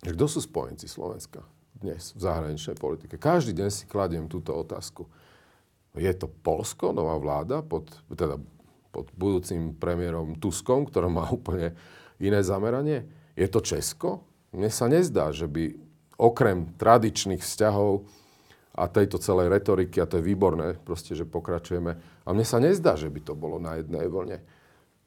kto sú spojenci Slovenska dnes v zahraničnej politike? Každý deň si kladiem túto otázku. Je to Polsko, nová vláda, pod, teda pod budúcim premiérom Tuskom, ktorý má [laughs] úplne iné zameranie? Je to Česko? Mne sa nezdá, že by okrem tradičných vzťahov a tejto celej retoriky, a to je výborné, proste, že pokračujeme, a mne sa nezdá, že by to bolo na jednej vlne.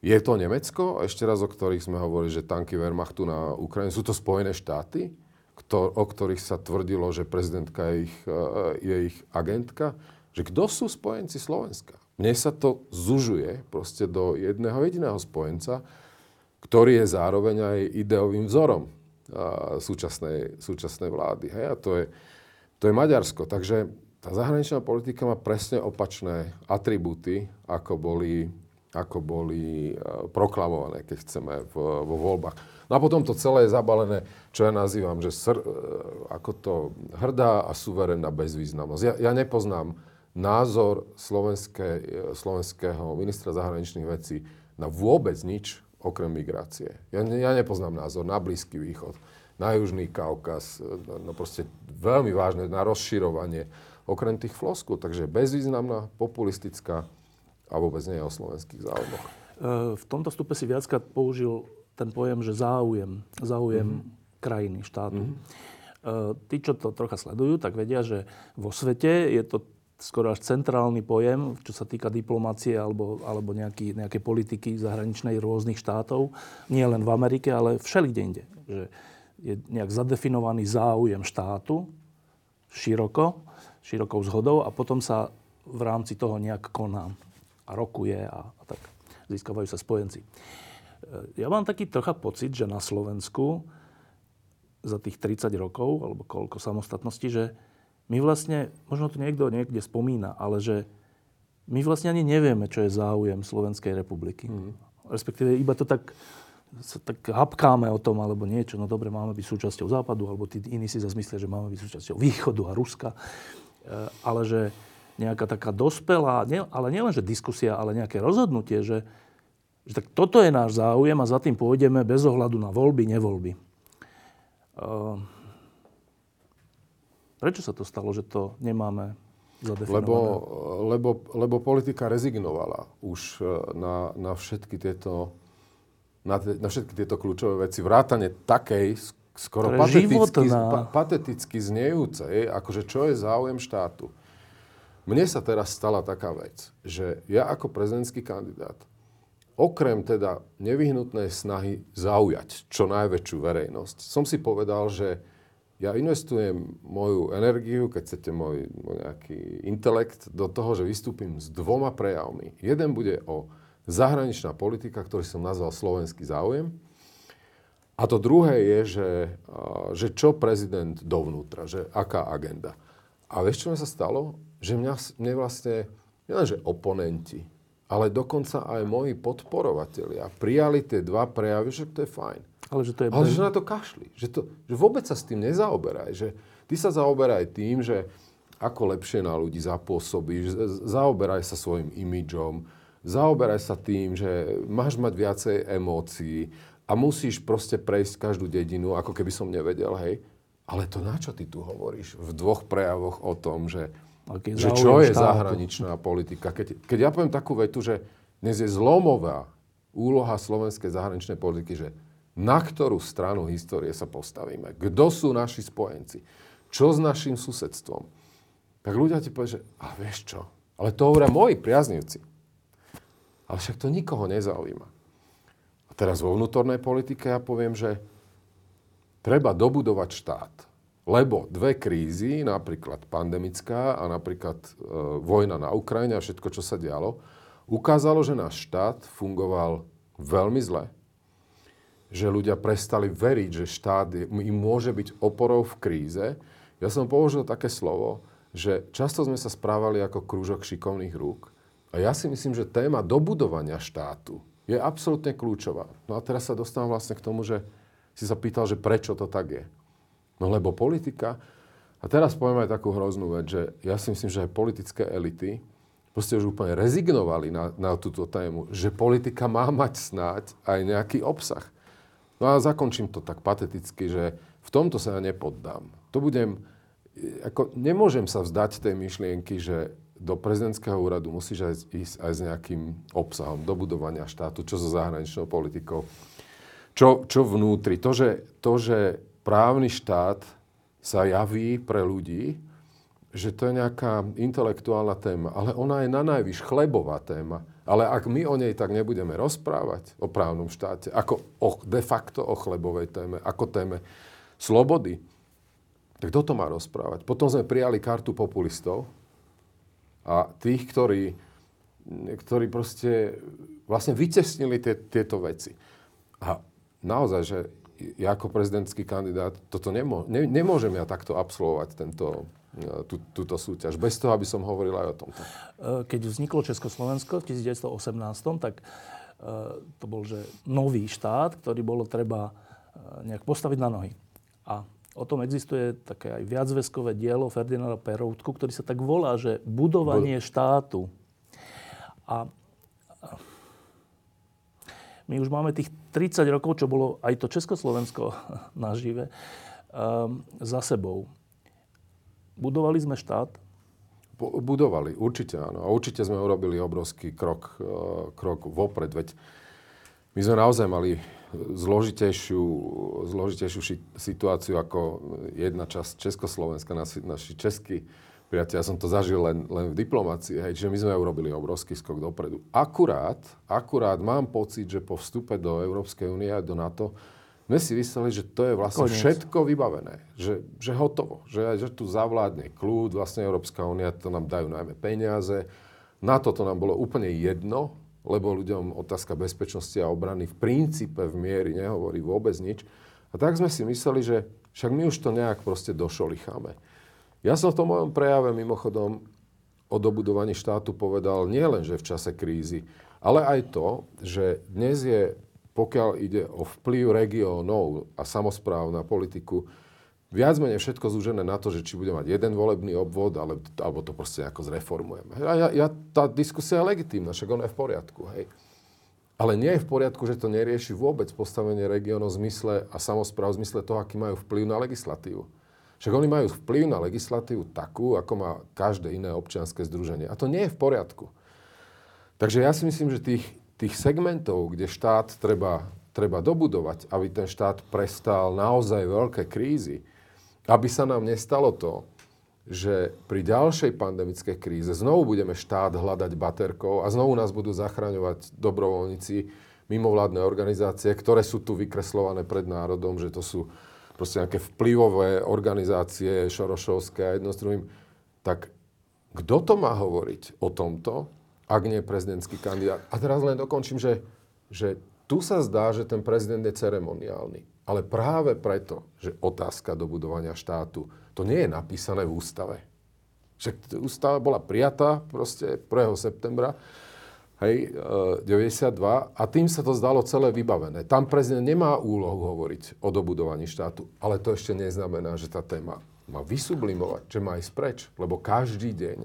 Je to Nemecko, ešte raz o ktorých sme hovorili, že tanky Wehrmachtu na Ukrajine, sú to Spojené štáty, ktor- o ktorých sa tvrdilo, že prezidentka je ich, uh, je ich agentka, že kto sú spojenci Slovenska? Mne sa to zužuje proste do jedného jediného spojenca, ktorý je zároveň aj ideovým vzorom súčasnej, súčasnej vlády. Hej? A to je, to je Maďarsko. Takže tá zahraničná politika má presne opačné atribúty, ako boli ako boli e, proklamované, keď chceme, v, vo voľbách. No a potom to celé je zabalené, čo ja nazývam, že sr, e, ako to hrdá a suverénna bezvýznamnosť. Ja, ja nepoznám názor slovenské, e, slovenského ministra zahraničných vecí na vôbec nič okrem migrácie. Ja, ja nepoznám názor na Blízky východ, na Južný Kaukaz, no, no proste veľmi vážne, na rozširovanie, okrem tých floskú. Takže bezvýznamná, populistická, a vôbec nie je o slovenských záujmoch. E, v tomto stupe si viackrát použil ten pojem, že záujem, záujem mm-hmm. krajiny, štátu. Mm-hmm. Tí, čo to trocha sledujú, tak vedia, že vo svete je to skoro až centrálny pojem, čo sa týka diplomácie alebo, alebo nejaký, nejaké politiky zahraničnej rôznych štátov. Nie len v Amerike, ale všelikde inde. Že je nejak zadefinovaný záujem štátu široko, širokou zhodou a potom sa v rámci toho nejak koná a rokuje a, a tak získavajú sa spojenci. E, ja mám taký trocha pocit, že na Slovensku za tých 30 rokov, alebo koľko samostatnosti, že my vlastne, možno to niekto niekde spomína, ale že my vlastne ani nevieme, čo je záujem Slovenskej republiky. Mm. Respektíve iba to tak, sa tak hapkáme o tom, alebo niečo, no dobre, máme byť súčasťou Západu, alebo tí iní si zase myslia, že máme byť súčasťou Východu a Ruska. E, ale že nejaká taká dospelá, nie, ale nielen, že diskusia, ale nejaké rozhodnutie, že, že tak toto je náš záujem a za tým pôjdeme bez ohľadu na voľby, nevoľby. Uh, Prečo sa to stalo, že to nemáme? Lebo, lebo, lebo politika rezignovala už e, na, na všetky tieto na, te, na všetky tieto kľúčové veci. Vrátane takej skoro pateticky, pa, pateticky znejúcej, akože čo je záujem štátu. Mne sa teraz stala taká vec, že ja ako prezidentský kandidát, okrem teda nevyhnutnej snahy zaujať čo najväčšiu verejnosť, som si povedal, že ja investujem moju energiu, keď chcete môj, môj nejaký intelekt, do toho, že vystúpim s dvoma prejavmi. Jeden bude o zahraničná politika, ktorý som nazval slovenský záujem. A to druhé je, že, že čo prezident dovnútra, že aká agenda. A vieš, čo sa stalo? Že mňa, mne vlastne, nielenže oponenti, ale dokonca aj moji podporovatelia prijali tie dva prejavy, že to je fajn. Ale že to je... Ale že na to kašli. Že, to, že vôbec sa s tým nezaoberaj. Že ty sa zaoberaj tým, že ako lepšie na ľudí zapôsobíš, zaoberaj sa svojim imidžom, zaoberaj sa tým, že máš mať viacej emócií a musíš proste prejsť každú dedinu, ako keby som nevedel, hej. Ale to na čo ty tu hovoríš v dvoch prejavoch o tom, že, že čo je štátu. zahraničná politika? Keď, keď ja poviem takú vetu, že dnes je zlomová úloha slovenskej zahraničnej politiky, že na ktorú stranu histórie sa postavíme. Kto sú naši spojenci? Čo s našim susedstvom? Tak ľudia ti povedia, že a vieš čo, ale to hovoria moji priaznivci. Ale však to nikoho nezaujíma. A teraz vo vnútornej politike ja poviem, že treba dobudovať štát. Lebo dve krízy, napríklad pandemická a napríklad e, vojna na Ukrajine a všetko, čo sa dialo, ukázalo, že náš štát fungoval veľmi zle, že ľudia prestali veriť, že štát im môže byť oporou v kríze. Ja som použil také slovo, že často sme sa správali ako krúžok šikovných rúk. A ja si myslím, že téma dobudovania štátu je absolútne kľúčová. No a teraz sa dostávam vlastne k tomu, že si sa pýtal, že prečo to tak je. No lebo politika, a teraz poviem aj takú hroznú vec, že ja si myslím, že aj politické elity proste už úplne rezignovali na, na túto tému, že politika má mať snáď aj nejaký obsah. No a zakončím to tak pateticky, že v tomto sa ja nepoddám. To budem, ako nemôžem sa vzdať tej myšlienky, že do prezidentského úradu musíš aj ísť aj s nejakým obsahom do budovania štátu, čo so zahraničnou politikou, čo, čo vnútri. To že, to, že právny štát sa javí pre ľudí, že to je nejaká intelektuálna téma, ale ona je na najvyš chlebová téma. Ale ak my o nej tak nebudeme rozprávať, o právnom štáte, ako o, de facto o chlebovej téme, ako téme slobody, tak kto to má rozprávať? Potom sme prijali kartu populistov a tých, ktorí, ktorí proste vlastne vytesnili tie, tieto veci. A naozaj, že ja ako prezidentský kandidát toto nemô, ne, nemôžem ja takto absolvovať tento, tú, túto súťaž, bez toho, aby som hovoril aj o tomto. E, keď vzniklo Československo v 1918, tak e, to bol že nový štát, ktorý bolo treba nejak postaviť na nohy. A o tom existuje také aj viacvezkové dielo Ferdinanda Peroutku, ktorý sa tak volá, že budovanie Bud- štátu. A my už máme tých 30 rokov, čo bolo aj to Československo [laughs] nažive, um, za sebou. Budovali sme štát? Budovali, určite áno. A určite sme urobili obrovský krok, e, krok vopred. Veď my sme naozaj mali zložitejšiu, zložitejšiu situáciu ako jedna časť Československa, naši, naši českí Priateľ, ja som to zažil len, len v diplomácii, hej, čiže my sme urobili obrovský skok dopredu. Akurát, akurát mám pocit, že po vstupe do Európskej únie a do NATO sme si mysleli, že to je vlastne Koniec. všetko vybavené. Že, že hotovo. Že, že tu zavládne kľud, vlastne Európska únia, to nám dajú najmä peniaze. Na to to nám bolo úplne jedno, lebo ľuďom otázka bezpečnosti a obrany v princípe v miery nehovorí vôbec nič. A tak sme si mysleli, že však my už to nejak proste došolicháme. Ja som v tom mojom prejave mimochodom o dobudovaní štátu povedal nielen, že v čase krízy, ale aj to, že dnes je, pokiaľ ide o vplyv regiónov a samozpráv na politiku, viac menej všetko zúžené na to, že či bude mať jeden volebný obvod, ale, alebo to proste nejako zreformujeme. A ja, ja, tá diskusia je legitímna, však ona je v poriadku. Hej. Ale nie je v poriadku, že to nerieši vôbec postavenie regiónov v zmysle a samozpráv v zmysle toho, aký majú vplyv na legislatívu. Však oni majú vplyv na legislatívu takú, ako má každé iné občianske združenie. A to nie je v poriadku. Takže ja si myslím, že tých, tých segmentov, kde štát treba, treba dobudovať, aby ten štát prestal naozaj veľké krízy, aby sa nám nestalo to, že pri ďalšej pandemickej kríze znovu budeme štát hľadať baterkou a znovu nás budú zachraňovať dobrovoľníci, mimovládne organizácie, ktoré sú tu vykreslované pred národom, že to sú proste nejaké vplyvové organizácie šorošovské a jedno s druhým, tak kto to má hovoriť o tomto, ak nie prezidentský kandidát? A teraz len dokončím, že, že tu sa zdá, že ten prezident je ceremoniálny. Ale práve preto, že otázka do budovania štátu, to nie je napísané v ústave. Však ústava bola prijatá proste 1. septembra hej, 92 e, a tým sa to zdalo celé vybavené. Tam prezident nemá úlohu hovoriť o dobudovaní štátu, ale to ešte neznamená, že tá téma má vysublimovať, že má ísť preč, lebo každý deň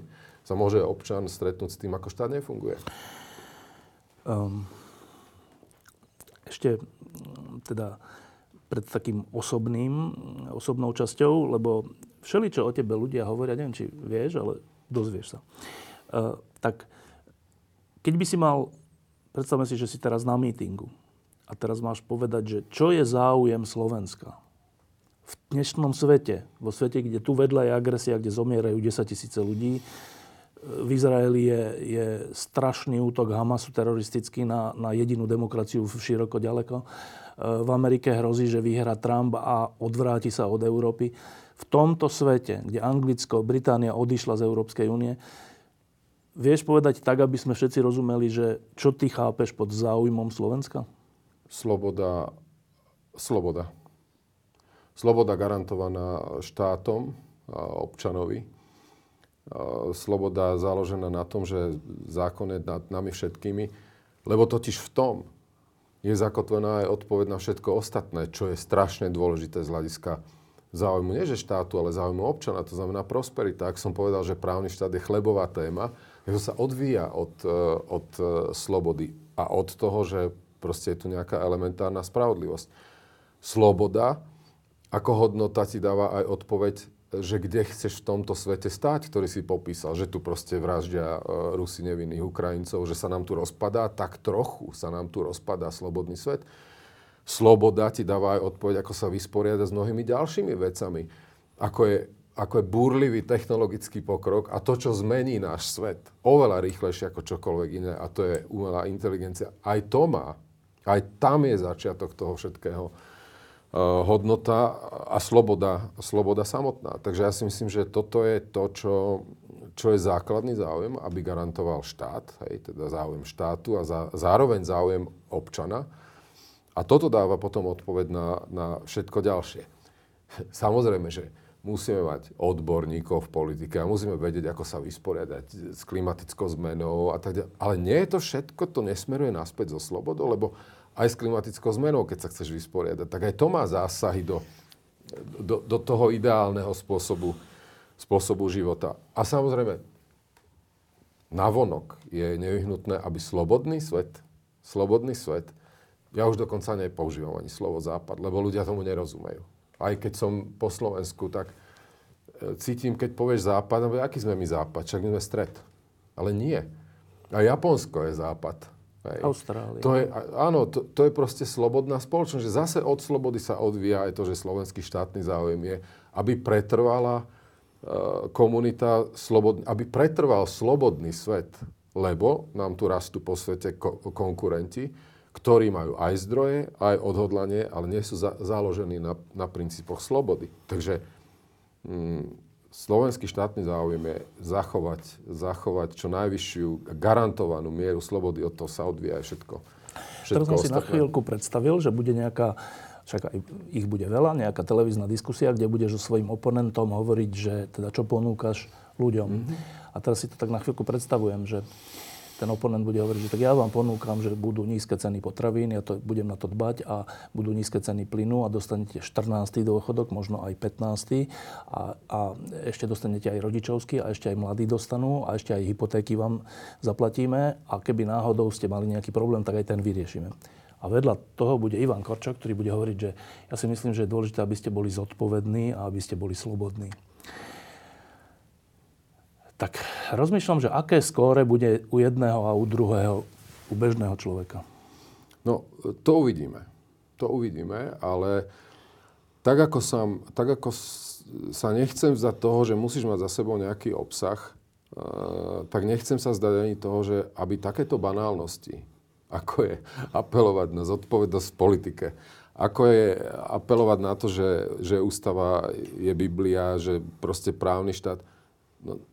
sa môže občan stretnúť s tým, ako štát nefunguje. Um, ešte teda pred takým osobným, osobnou časťou, lebo všeli, čo o tebe ľudia hovoria, neviem, či vieš, ale dozvieš sa. Uh, tak keď by si mal, predstavme si, že si teraz na mítingu a teraz máš povedať, že čo je záujem Slovenska v dnešnom svete, vo svete, kde tu vedľa je agresia, kde zomierajú 10 tisíce ľudí, v Izraeli je, je strašný útok Hamasu teroristický na, na jedinú demokraciu široko ďaleko. V Amerike hrozí, že vyhrá Trump a odvráti sa od Európy. V tomto svete, kde Anglicko, Británia odišla z Európskej únie, Vieš povedať tak, aby sme všetci rozumeli, že čo ty chápeš pod záujmom Slovenska? Sloboda. Sloboda. Sloboda garantovaná štátom a občanovi. Sloboda založená na tom, že zákon je nad nami všetkými. Lebo totiž v tom je zakotvená aj odpoveď na všetko ostatné, čo je strašne dôležité z hľadiska záujmu nie že štátu, ale záujmu občana, to znamená prosperita. Ak som povedal, že právny štát je chlebová téma, to sa odvíja od, e, od e, slobody a od toho, že proste je tu nejaká elementárna spravodlivosť. Sloboda ako hodnota ti dáva aj odpoveď, že kde chceš v tomto svete stať, ktorý si popísal, že tu proste vraždia e, Rusy nevinných Ukrajincov, že sa nám tu rozpadá, tak trochu sa nám tu rozpadá slobodný svet. Sloboda ti dáva aj odpoveď, ako sa vysporiada s mnohými ďalšími vecami, ako je ako je búrlivý technologický pokrok a to, čo zmení náš svet. Oveľa rýchlejšie ako čokoľvek iné, a to je umelá inteligencia, aj to má, aj tam je začiatok toho všetkého hodnota a sloboda, sloboda samotná. Takže ja si myslím, že toto je to, čo, čo je základný záujem, aby garantoval štát, hej, teda záujem štátu a za, zároveň záujem občana. A toto dáva potom odpoveď na, na všetko ďalšie. [laughs] Samozrejme, že musíme mať odborníkov v politike a musíme vedieť, ako sa vysporiadať s klimatickou zmenou a tak ďalej. Ale nie je to všetko, to nesmeruje naspäť zo slobodou, lebo aj s klimatickou zmenou, keď sa chceš vysporiadať, tak aj to má zásahy do, do, do toho ideálneho spôsobu, spôsobu života. A samozrejme, navonok je nevyhnutné, aby slobodný svet, slobodný svet, ja už dokonca nepoužívam ani slovo západ, lebo ľudia tomu nerozumejú aj keď som po Slovensku, tak e, cítim, keď povieš západ, no aký sme my západ, však my sme stred. Ale nie. A Japonsko je západ. Hej. Austrália. To je, áno, to, to je proste slobodná spoločnosť. Že zase od slobody sa odvíja aj to, že slovenský štátny záujem je, aby pretrvala komunita, slobodný, aby pretrval slobodný svet, lebo nám tu rastú po svete ko- konkurenti, ktorí majú aj zdroje, aj odhodlanie, ale nie sú za- založení na, na princípoch slobody. Takže mm, slovenský štátny záujem je zachovať, zachovať čo najvyššiu garantovanú mieru slobody, od toho sa odvíja aj všetko. všetko Teraz som si na chvíľku predstavil, že bude nejaká však aj ich bude veľa, nejaká televízna diskusia, kde budeš so svojím oponentom hovoriť, že teda čo ponúkaš ľuďom. Mm-hmm. A teraz si to tak na chvíľku predstavujem, že ten oponent bude hovoriť, že tak ja vám ponúkam, že budú nízke ceny potravín, ja to budem na to dbať a budú nízke ceny plynu a dostanete 14. dôchodok, možno aj 15. A, a ešte dostanete aj rodičovský a ešte aj mladí dostanú a ešte aj hypotéky vám zaplatíme a keby náhodou ste mali nejaký problém, tak aj ten vyriešime. A vedľa toho bude Ivan Korčok, ktorý bude hovoriť, že ja si myslím, že je dôležité, aby ste boli zodpovední a aby ste boli slobodní. Tak rozmýšľam, že aké skóre bude u jedného a u druhého, u bežného človeka. No, to uvidíme. To uvidíme, ale tak ako, sa, tak ako sa nechcem vzdať toho, že musíš mať za sebou nejaký obsah, uh, tak nechcem sa zdať ani toho, že aby takéto banálnosti, ako je apelovať na zodpovednosť v politike, ako je apelovať na to, že, že ústava je Biblia, že proste právny štát, no,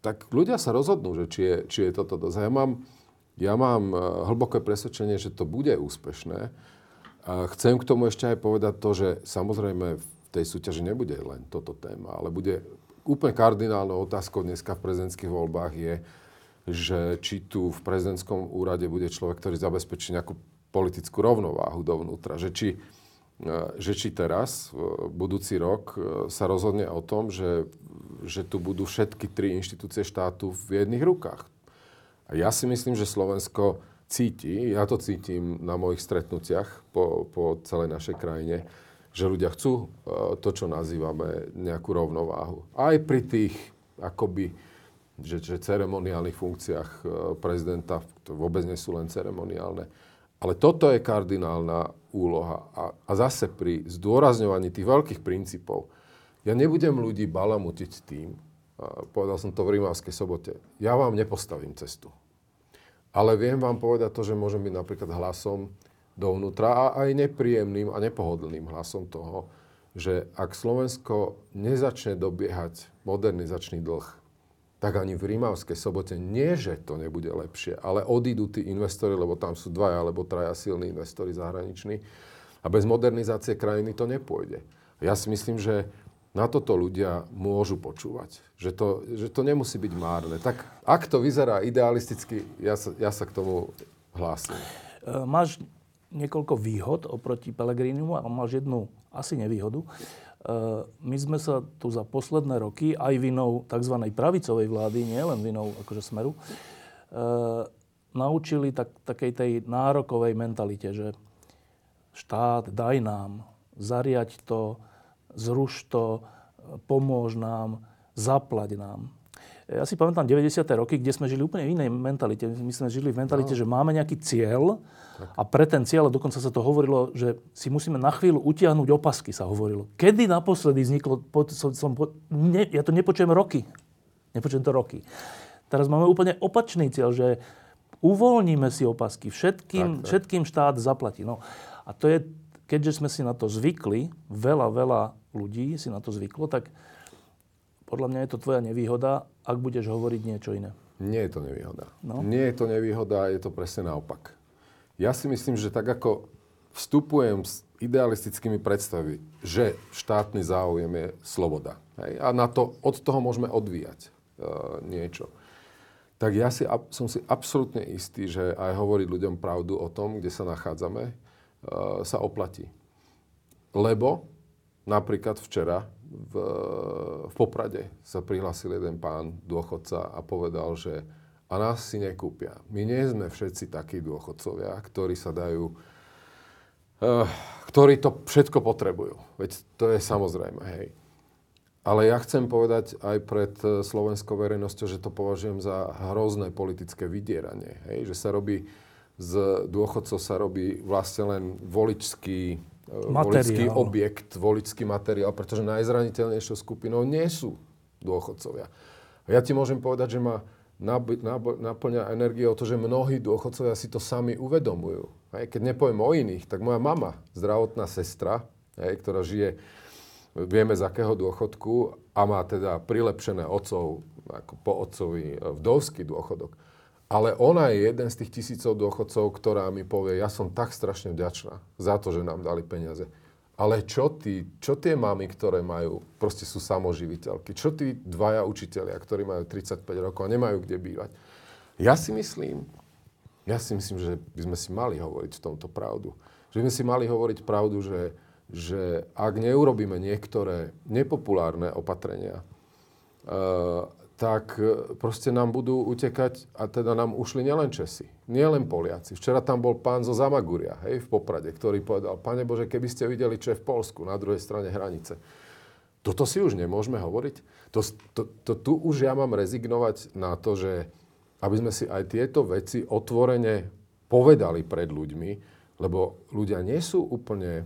tak ľudia sa rozhodnú, že či je, či je toto dosť. Ja mám, ja mám eh, hlboké presvedčenie, že to bude úspešné. A chcem k tomu ešte aj povedať to, že samozrejme v tej súťaži nebude len toto téma, ale bude úplne kardinálnou otázkou dneska v prezidentských voľbách je, že či tu v prezidentskom úrade bude človek, ktorý zabezpečí nejakú politickú rovnováhu dovnútra. Že či, že či teraz, v budúci rok, eh, sa rozhodne o tom, že, že tu budú všetky tri inštitúcie štátu v jedných rukách. A ja si myslím, že Slovensko cíti, ja to cítim na mojich stretnutiach po, po celej našej krajine, že ľudia chcú to, čo nazývame nejakú rovnováhu. Aj pri tých akoby že, že ceremoniálnych funkciách prezidenta, to vôbec nie sú len ceremoniálne. Ale toto je kardinálna úloha. A, a zase pri zdôrazňovaní tých veľkých princípov, ja nebudem ľudí balamutiť tým, povedal som to v Rímavskej sobote, ja vám nepostavím cestu. Ale viem vám povedať to, že môžem byť napríklad hlasom dovnútra a aj nepríjemným a nepohodlným hlasom toho, že ak Slovensko nezačne dobiehať modernizačný dlh, tak ani v Rímavskej sobote nie, že to nebude lepšie, ale odídu tí investori, lebo tam sú dvaja alebo traja silní investori zahraniční a bez modernizácie krajiny to nepôjde. Ja si myslím, že na toto ľudia môžu počúvať. Že to, že to nemusí byť márne. Tak ak to vyzerá idealisticky, ja sa, ja sa k tomu hlásim. E, máš niekoľko výhod oproti Pelegrinimu a máš jednu asi nevýhodu. E, my sme sa tu za posledné roky aj vinou tzv. pravicovej vlády, nie len vinou akože smeru, e, naučili tak, takej tej nárokovej mentalite, že štát, daj nám, zariať to, zruš to, pomôž nám, zaplať nám. Ja si pamätám 90. roky, kde sme žili úplne v inej mentalite. My sme žili v mentalite, no. že máme nejaký cieľ a pre ten cieľ, dokonca sa to hovorilo, že si musíme na chvíľu utiahnuť opasky, sa hovorilo. Kedy naposledy vzniklo, po, som, som, po, ne, ja to nepočujem roky. Nepočujem to roky. Teraz máme úplne opačný cieľ, že uvoľníme si opasky, všetkým, tak, tak. všetkým štát zaplatí. No, a to je, keďže sme si na to zvykli, veľa, veľa ľudí si na to zvyklo, tak podľa mňa je to tvoja nevýhoda, ak budeš hovoriť niečo iné. Nie je to nevýhoda. No? Nie je to nevýhoda, je to presne naopak. Ja si myslím, že tak ako vstupujem s idealistickými predstavy, že štátny záujem je sloboda. Hej? A na to, od toho môžeme odvíjať e, niečo. Tak ja si, som si absolútne istý, že aj hovoriť ľuďom pravdu o tom, kde sa nachádzame, e, sa oplatí. Lebo napríklad včera v, v Poprade sa prihlásil jeden pán, dôchodca, a povedal, že a nás si nekúpia. My nie sme všetci takí dôchodcovia, ktorí sa dajú, uh, ktorí to všetko potrebujú. Veď to je samozrejme, hej. Ale ja chcem povedať aj pred eh, slovenskou verejnosťou, že to považujem za hrozné politické vydieranie. Hej? Že sa robí, z dôchodcov sa robí vlastne len voličský materiál. voličský objekt, voličský materiál, pretože najzraniteľnejšou skupinou nie sú dôchodcovia. A ja ti môžem povedať, že ma naplňa energie o to, že mnohí dôchodcovia si to sami uvedomujú. Hej, keď nepoviem o iných, tak moja mama, zdravotná sestra, hej, ktorá žije, vieme z akého dôchodku a má teda prilepšené otcov, ako po otcovi e, vdovský dôchodok. Ale ona je jeden z tých tisícov dôchodcov, ktorá mi povie, ja som tak strašne vďačná za to, že nám dali peniaze. Ale čo, tí, čo tie mamy, ktoré majú, proste sú samoživiteľky? Čo tí dvaja učitelia, ktorí majú 35 rokov a nemajú kde bývať? Ja si myslím, ja si myslím, že by sme si mali hovoriť v tomto pravdu. Že by sme si mali hovoriť pravdu, že, že ak neurobíme niektoré nepopulárne opatrenia, uh, tak e, proste nám budú utekať, a teda nám ušli nielen Česi, nielen Poliaci. Včera tam bol pán zo Zamaguria, hej, v Poprade, ktorý povedal, pane Bože, keby ste videli, čo je v Polsku, na druhej strane hranice. Toto si už nemôžeme hovoriť. To, to, to, tu už ja mám rezignovať na to, že aby sme si aj tieto veci otvorene povedali pred ľuďmi, lebo ľudia nie sú úplne,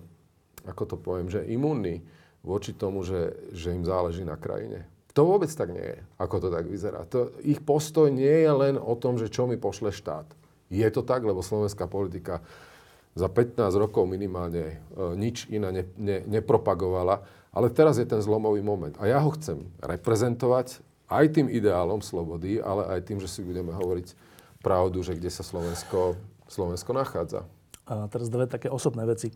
ako to poviem, že imunní voči tomu, že, že im záleží na krajine. To vôbec tak nie je, ako to tak vyzerá. To, ich postoj nie je len o tom, že čo mi pošle štát. Je to tak, lebo slovenská politika za 15 rokov minimálne e, nič iné ne, ne, nepropagovala, ale teraz je ten zlomový moment. A ja ho chcem reprezentovať aj tým ideálom slobody, ale aj tým, že si budeme hovoriť pravdu, že kde sa Slovensko, Slovensko nachádza. A teraz dve také osobné veci. E,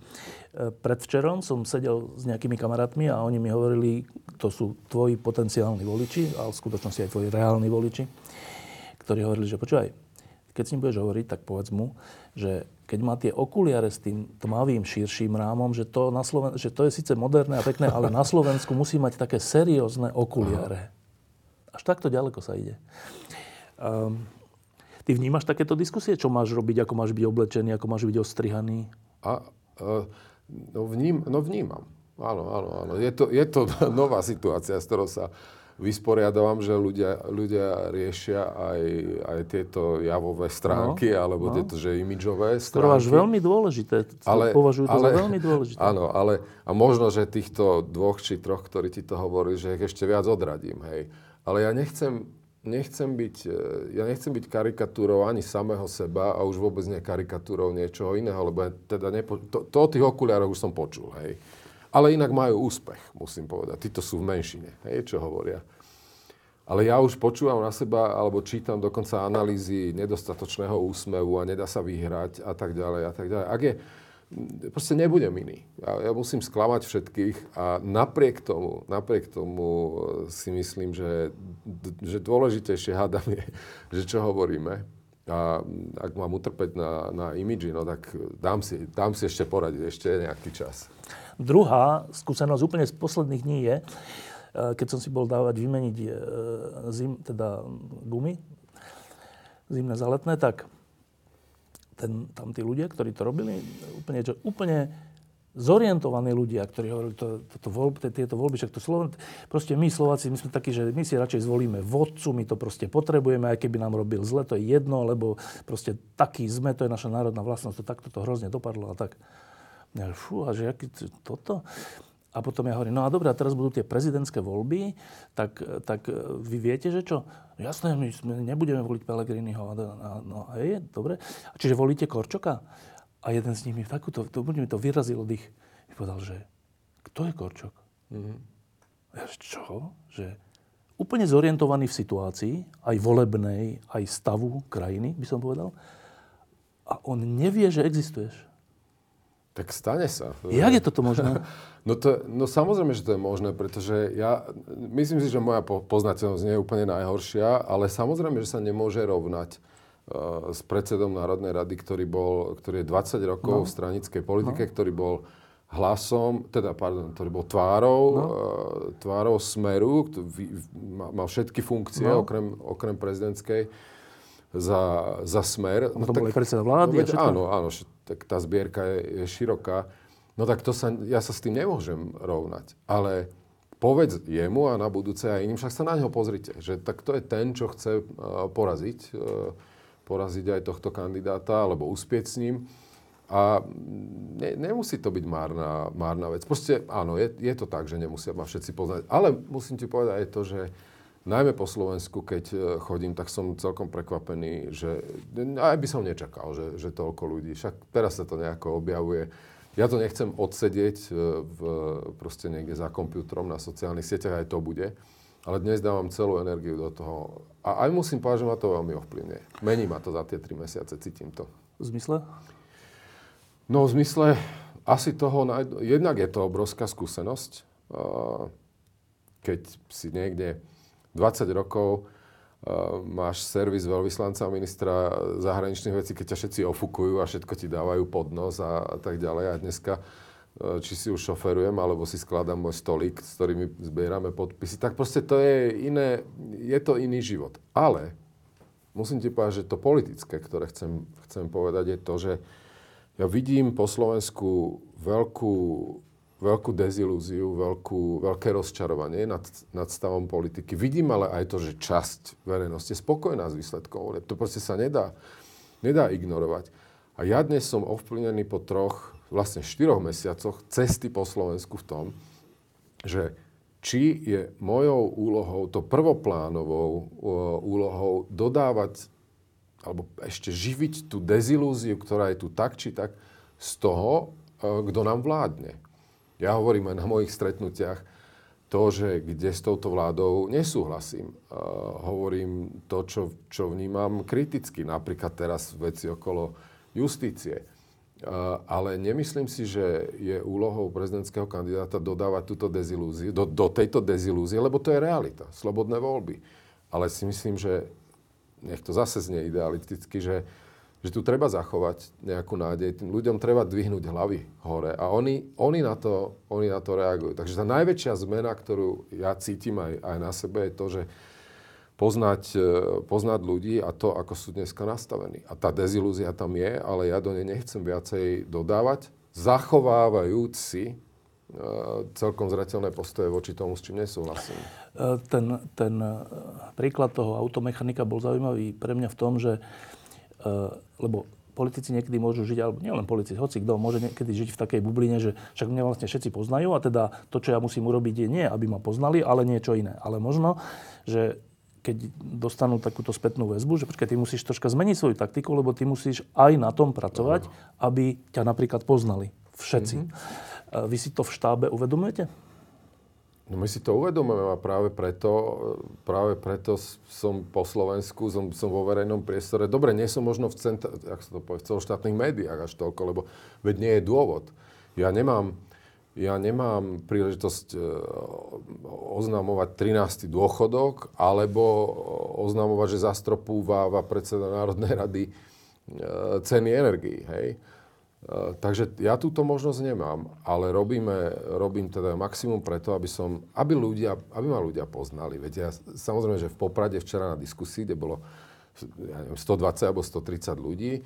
predvčerom som sedel s nejakými kamarátmi a oni mi hovorili, to sú tvoji potenciálni voliči, ale v skutočnosti aj tvoji reálni voliči, ktorí hovorili, že počúvaj, keď s ním budeš hovoriť, tak povedz mu, že keď má tie okuliare s tým tmavým širším rámom, že to, na Sloven- že to je síce moderné a pekné, ale na Slovensku musí mať také seriózne okuliare. Až takto ďaleko sa ide. Um, Ty vnímaš takéto diskusie? Čo máš robiť, ako máš byť oblečený, ako máš byť ostrihaný? A, uh, no, vním, no vnímam. Áno, áno, áno. Je to, je to [laughs] nová situácia, s ktorou sa vysporiadavam, že ľudia, ľudia riešia aj, aj tieto javové stránky, no, alebo no. tieto, že imidžové stránky. Ktoré veľmi dôležité. Ale, považujú to ale, za veľmi dôležité. Áno, ale a možno, že týchto dvoch či troch, ktorí ti to hovorili, že ich ešte viac odradím, hej. Ale ja nechcem nechcem byť, e, ja nechcem byť karikatúrou ani samého seba a už vôbec nie karikatúrou niečoho iného, lebo teda nepo, to, to o tých okuliároch už som počul, hej. Ale inak majú úspech, musím povedať. Títo sú v menšine, hej, čo hovoria. Ale ja už počúvam na seba, alebo čítam dokonca analýzy nedostatočného úsmevu a nedá sa vyhrať a tak ďalej a tak ďalej. Ak je, proste nebudem iný. Ja, ja musím sklamať všetkých a napriek tomu, napriek tomu e, si myslím, že, že dôležitejšie hádam je, [laughs] že čo hovoríme. A ak mám utrpeť na, na imidži, no tak dám si, dám si ešte poradiť, ešte nejaký čas. Druhá skúsenosť úplne z posledných dní je, e, keď som si bol dávať vymeniť e, zim, teda gumy, zimné zaletné, tak ten, tam tí ľudia, ktorí to robili, úplne, čo, úplne zorientovaní ľudia, ktorí hovorili, to, to, to voľb, tieto voľby, však to Sloven, proste my Slováci, my sme takí, že my si radšej zvolíme vodcu, my to proste potrebujeme, aj keby nám robil zle, to je jedno, lebo proste taký sme, to je naša národná vlastnosť, to takto to hrozne dopadlo a tak. Fú, a že aký, toto? A potom ja hovorím, no a dobre, a teraz budú tie prezidentské voľby, tak, tak e, vy viete, že čo? No jasné, my sme nebudeme voliť Pelegriniho. A, a, no a je, dobre. A čiže volíte Korčoka? A jeden z nich mi takúto, to, mi to vyrazilo dých. Mi povedal, že kto je Korčok? Mm-hmm. Ja, čo? Že úplne zorientovaný v situácii, aj volebnej, aj stavu krajiny, by som povedal. A on nevie, že existuješ. Tak stane sa. Jak je toto možné? [laughs] No, to, no samozrejme, že to je možné, pretože ja myslím si, že moja poznateľnosť nie je úplne najhoršia, ale samozrejme, že sa nemôže rovnať uh, s predsedom Národnej rady, ktorý, bol, ktorý je 20 rokov no. v stranickej politike, no. ktorý bol hlasom, teda, pardon, ktorý bol tvárou, no. uh, tvárou Smeru, mal všetky funkcie, no. okrem, okrem prezidentskej, za, za Smer. No, to tak, bol aj predseda vlády. No, veď, áno, áno, tak tá zbierka je, je široká. No tak to sa, ja sa s tým nemôžem rovnať. Ale povedz jemu a na budúce aj iným, však sa na neho pozrite, že tak to je ten, čo chce uh, poraziť, uh, poraziť aj tohto kandidáta alebo uspieť s ním. A ne, nemusí to byť márna, márna vec. Proste áno, je, je to tak, že nemusia ma všetci poznať. Ale musím ti povedať aj to, že najmä po Slovensku, keď e, chodím, tak som celkom prekvapený, že aj by som nečakal, že, že toľko ľudí. Však teraz sa to nejako objavuje. Ja to nechcem odsedieť e, v, proste niekde za počítačom na sociálnych sieťach, aj to bude. Ale dnes dávam celú energiu do toho. A aj musím povedať, že ma to veľmi ovplyvňuje. Mení ma to za tie tri mesiace, cítim to. V zmysle? No v zmysle asi toho, jednak je to obrovská skúsenosť, keď si niekde 20 rokov máš servis veľvyslanca ministra zahraničných vecí, keď ťa všetci ofukujú a všetko ti dávajú pod nos a, a tak ďalej. A dneska, či si už šoferujem, alebo si skladám môj stolík, s ktorými zbierame podpisy, tak proste to je iné, je to iný život. Ale musím ti povedať, že to politické, ktoré chcem, chcem povedať, je to, že ja vidím po Slovensku veľkú, veľkú dezilúziu, veľkú, veľké rozčarovanie nad, nad stavom politiky. Vidím ale aj to, že časť verejnosti je spokojná s výsledkom. To proste sa nedá, nedá ignorovať. A ja dnes som ovplyvnený po troch, vlastne štyroch mesiacoch cesty po Slovensku v tom, že či je mojou úlohou, to prvoplánovou úlohou dodávať alebo ešte živiť tú dezilúziu, ktorá je tu tak či tak z toho, e, kto nám vládne. Ja hovorím aj na mojich stretnutiach to, že kde s touto vládou nesúhlasím. Uh, hovorím to, čo, čo vnímam kriticky, napríklad teraz veci okolo justície. Uh, ale nemyslím si, že je úlohou prezidentského kandidáta dodávať túto dezilúziu, do, do tejto dezilúzie, lebo to je realita, slobodné voľby. Ale si myslím, že nech to zase znie idealisticky, že, že tu treba zachovať nejakú nádej. Tým ľuďom treba dvihnúť hlavy hore. A oni, oni, na, to, oni na to reagujú. Takže tá najväčšia zmena, ktorú ja cítim aj, aj na sebe, je to, že poznať, e, poznať ľudí a to, ako sú dneska nastavení. A tá dezilúzia tam je, ale ja do nej nechcem viacej dodávať, zachovávajúc si celkom zretelné postoje voči tomu, s čím nesúhlasím. E, ten, ten e, príklad toho automechanika bol zaujímavý pre mňa v tom, že e, lebo politici niekedy môžu žiť, alebo nielen politici, hoci kto môže niekedy žiť v takej bubline, že však mňa vlastne všetci poznajú a teda to, čo ja musím urobiť, je nie, aby ma poznali, ale niečo iné. Ale možno, že keď dostanú takúto spätnú väzbu, že počkaj, ty musíš troška zmeniť svoju taktiku, lebo ty musíš aj na tom pracovať, aby ťa napríklad poznali všetci. Mm-hmm. Vy si to v štábe uvedomujete? No my si to uvedomujeme a práve preto, práve preto som po Slovensku, som, som vo verejnom priestore. Dobre, nie som možno v, centra, jak sa to povie, v celoštátnych médiách až toľko, lebo veď nie je dôvod. Ja nemám, ja nemám príležitosť e, oznamovať 13. dôchodok alebo oznamovať, že zastropúváva predseda Národnej rady e, ceny energii. Hej? Eh, takže ja túto možnosť nemám, ale robíme, robím teda maximum preto, aby, som, aby, ľudia, aby ma ľudia poznali. Veď ja, samozrejme, že v Poprade včera na diskusii, kde bolo ja neviem, 120 alebo 130 ľudí,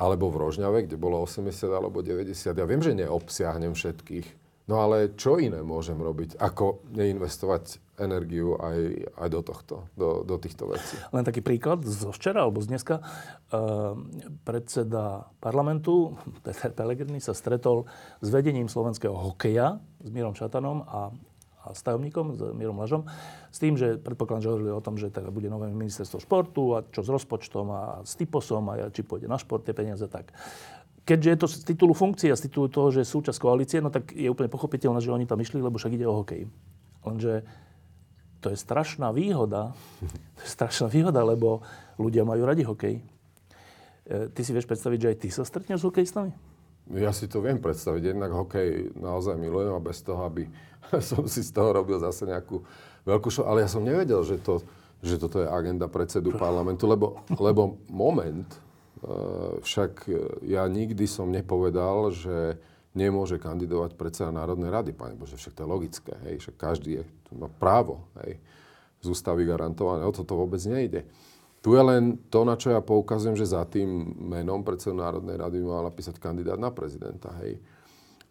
alebo v Rožňave, kde bolo 80 alebo 90. Ja viem, že neobsiahnem všetkých, No ale čo iné môžem robiť, ako neinvestovať energiu aj, aj do tohto, do, do týchto vecí. Len taký príklad zo včera alebo z dneska. Uh, predseda parlamentu, Peter Pellegrini, sa stretol s vedením slovenského hokeja, s Mírom Šatanom a, a s tajomníkom, s Mírom Lažom, s tým, že predpokladám, že hovorili o tom, že teda bude nové ministerstvo športu a čo s rozpočtom a s typosom a či pôjde na šport tie peniaze, tak keďže je to z titulu funkcie a z titulu toho, že je súčasť koalície, no tak je úplne pochopiteľné, že oni tam išli, lebo však ide o hokej. Lenže to je strašná výhoda, to je strašná výhoda, lebo ľudia majú radi hokej. E, ty si vieš predstaviť, že aj ty sa stretneš s hokejistami? Ja si to viem predstaviť. Jednak hokej naozaj milujem a bez toho, aby [laughs] som si z toho robil zase nejakú veľkú šo... Ale ja som nevedel, že, to, že toto je agenda predsedu parlamentu, lebo, lebo moment, Eh, však ja nikdy som nepovedal, že nemôže kandidovať predseda Národnej rady. Pane Bože, však to je logické. Hej? Však každý je, má právo hej? z ústavy garantované. O toto vôbec nejde. Tu je len to, na čo ja poukazujem, že za tým menom predsedu Národnej rady by mal napísať kandidát na prezidenta. Hej?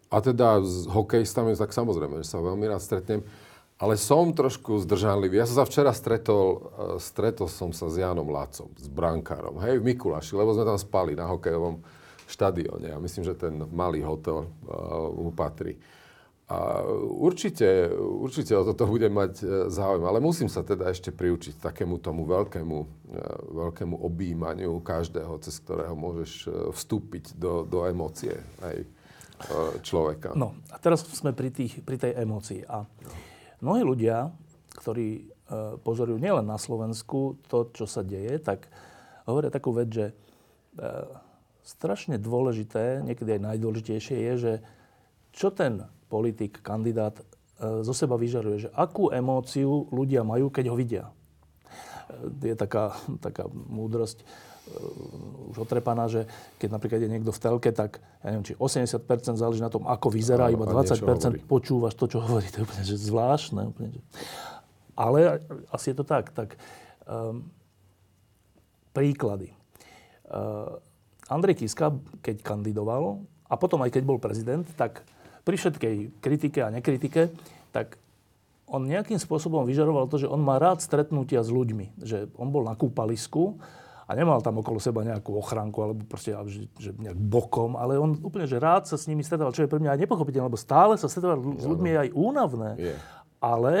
A teda s hokejistami, tak samozrejme, že sa veľmi rád stretnem. Ale som trošku zdržanlivý. Ja som sa včera stretol, eh, stretol som sa s Jánom Lácom, s brankárom, hej, v Mikuláši, lebo sme tam spali na hokejovom štadióne. Ja myslím, že ten malý hotel mu patrí. A určite, určite o toto budem mať e, záujem, ale musím sa teda ešte priučiť takému tomu veľkému, e, veľkému objímaniu každého, cez ktorého môžeš vstúpiť do, do emócie aj človeka. No a teraz sme pri, tých, pri tej emócii. A mnohí ľudia, ktorí pozorujú nielen na Slovensku to, čo sa deje, tak hovoria takú vec, že strašne dôležité, niekedy aj najdôležitejšie je, že čo ten politik, kandidát e, zo seba vyžaruje, že akú emóciu ľudia majú, keď ho vidia. E, je taká, taká múdrosť uh, už otrepaná, že keď napríklad je niekto v telke, tak ja neviem, či 80% záleží na tom, ako vyzerá, iba 20% počúvaš to, čo hovorí. To je úplne že zvláštne. Úplne, že... Ale asi je to tak. tak um, príklady. Uh, Andrej Kiska, keď kandidoval, a potom aj keď bol prezident, tak pri všetkej kritike a nekritike, tak on nejakým spôsobom vyžaroval to, že on má rád stretnutia s ľuďmi. Že on bol na kúpalisku a nemal tam okolo seba nejakú ochránku alebo proste že, že nejak bokom, ale on úplne, že rád sa s nimi stretával, čo je pre mňa aj nepochopiteľné, lebo stále sa stretávať s ľuďmi je aj únavné. Yeah. Ale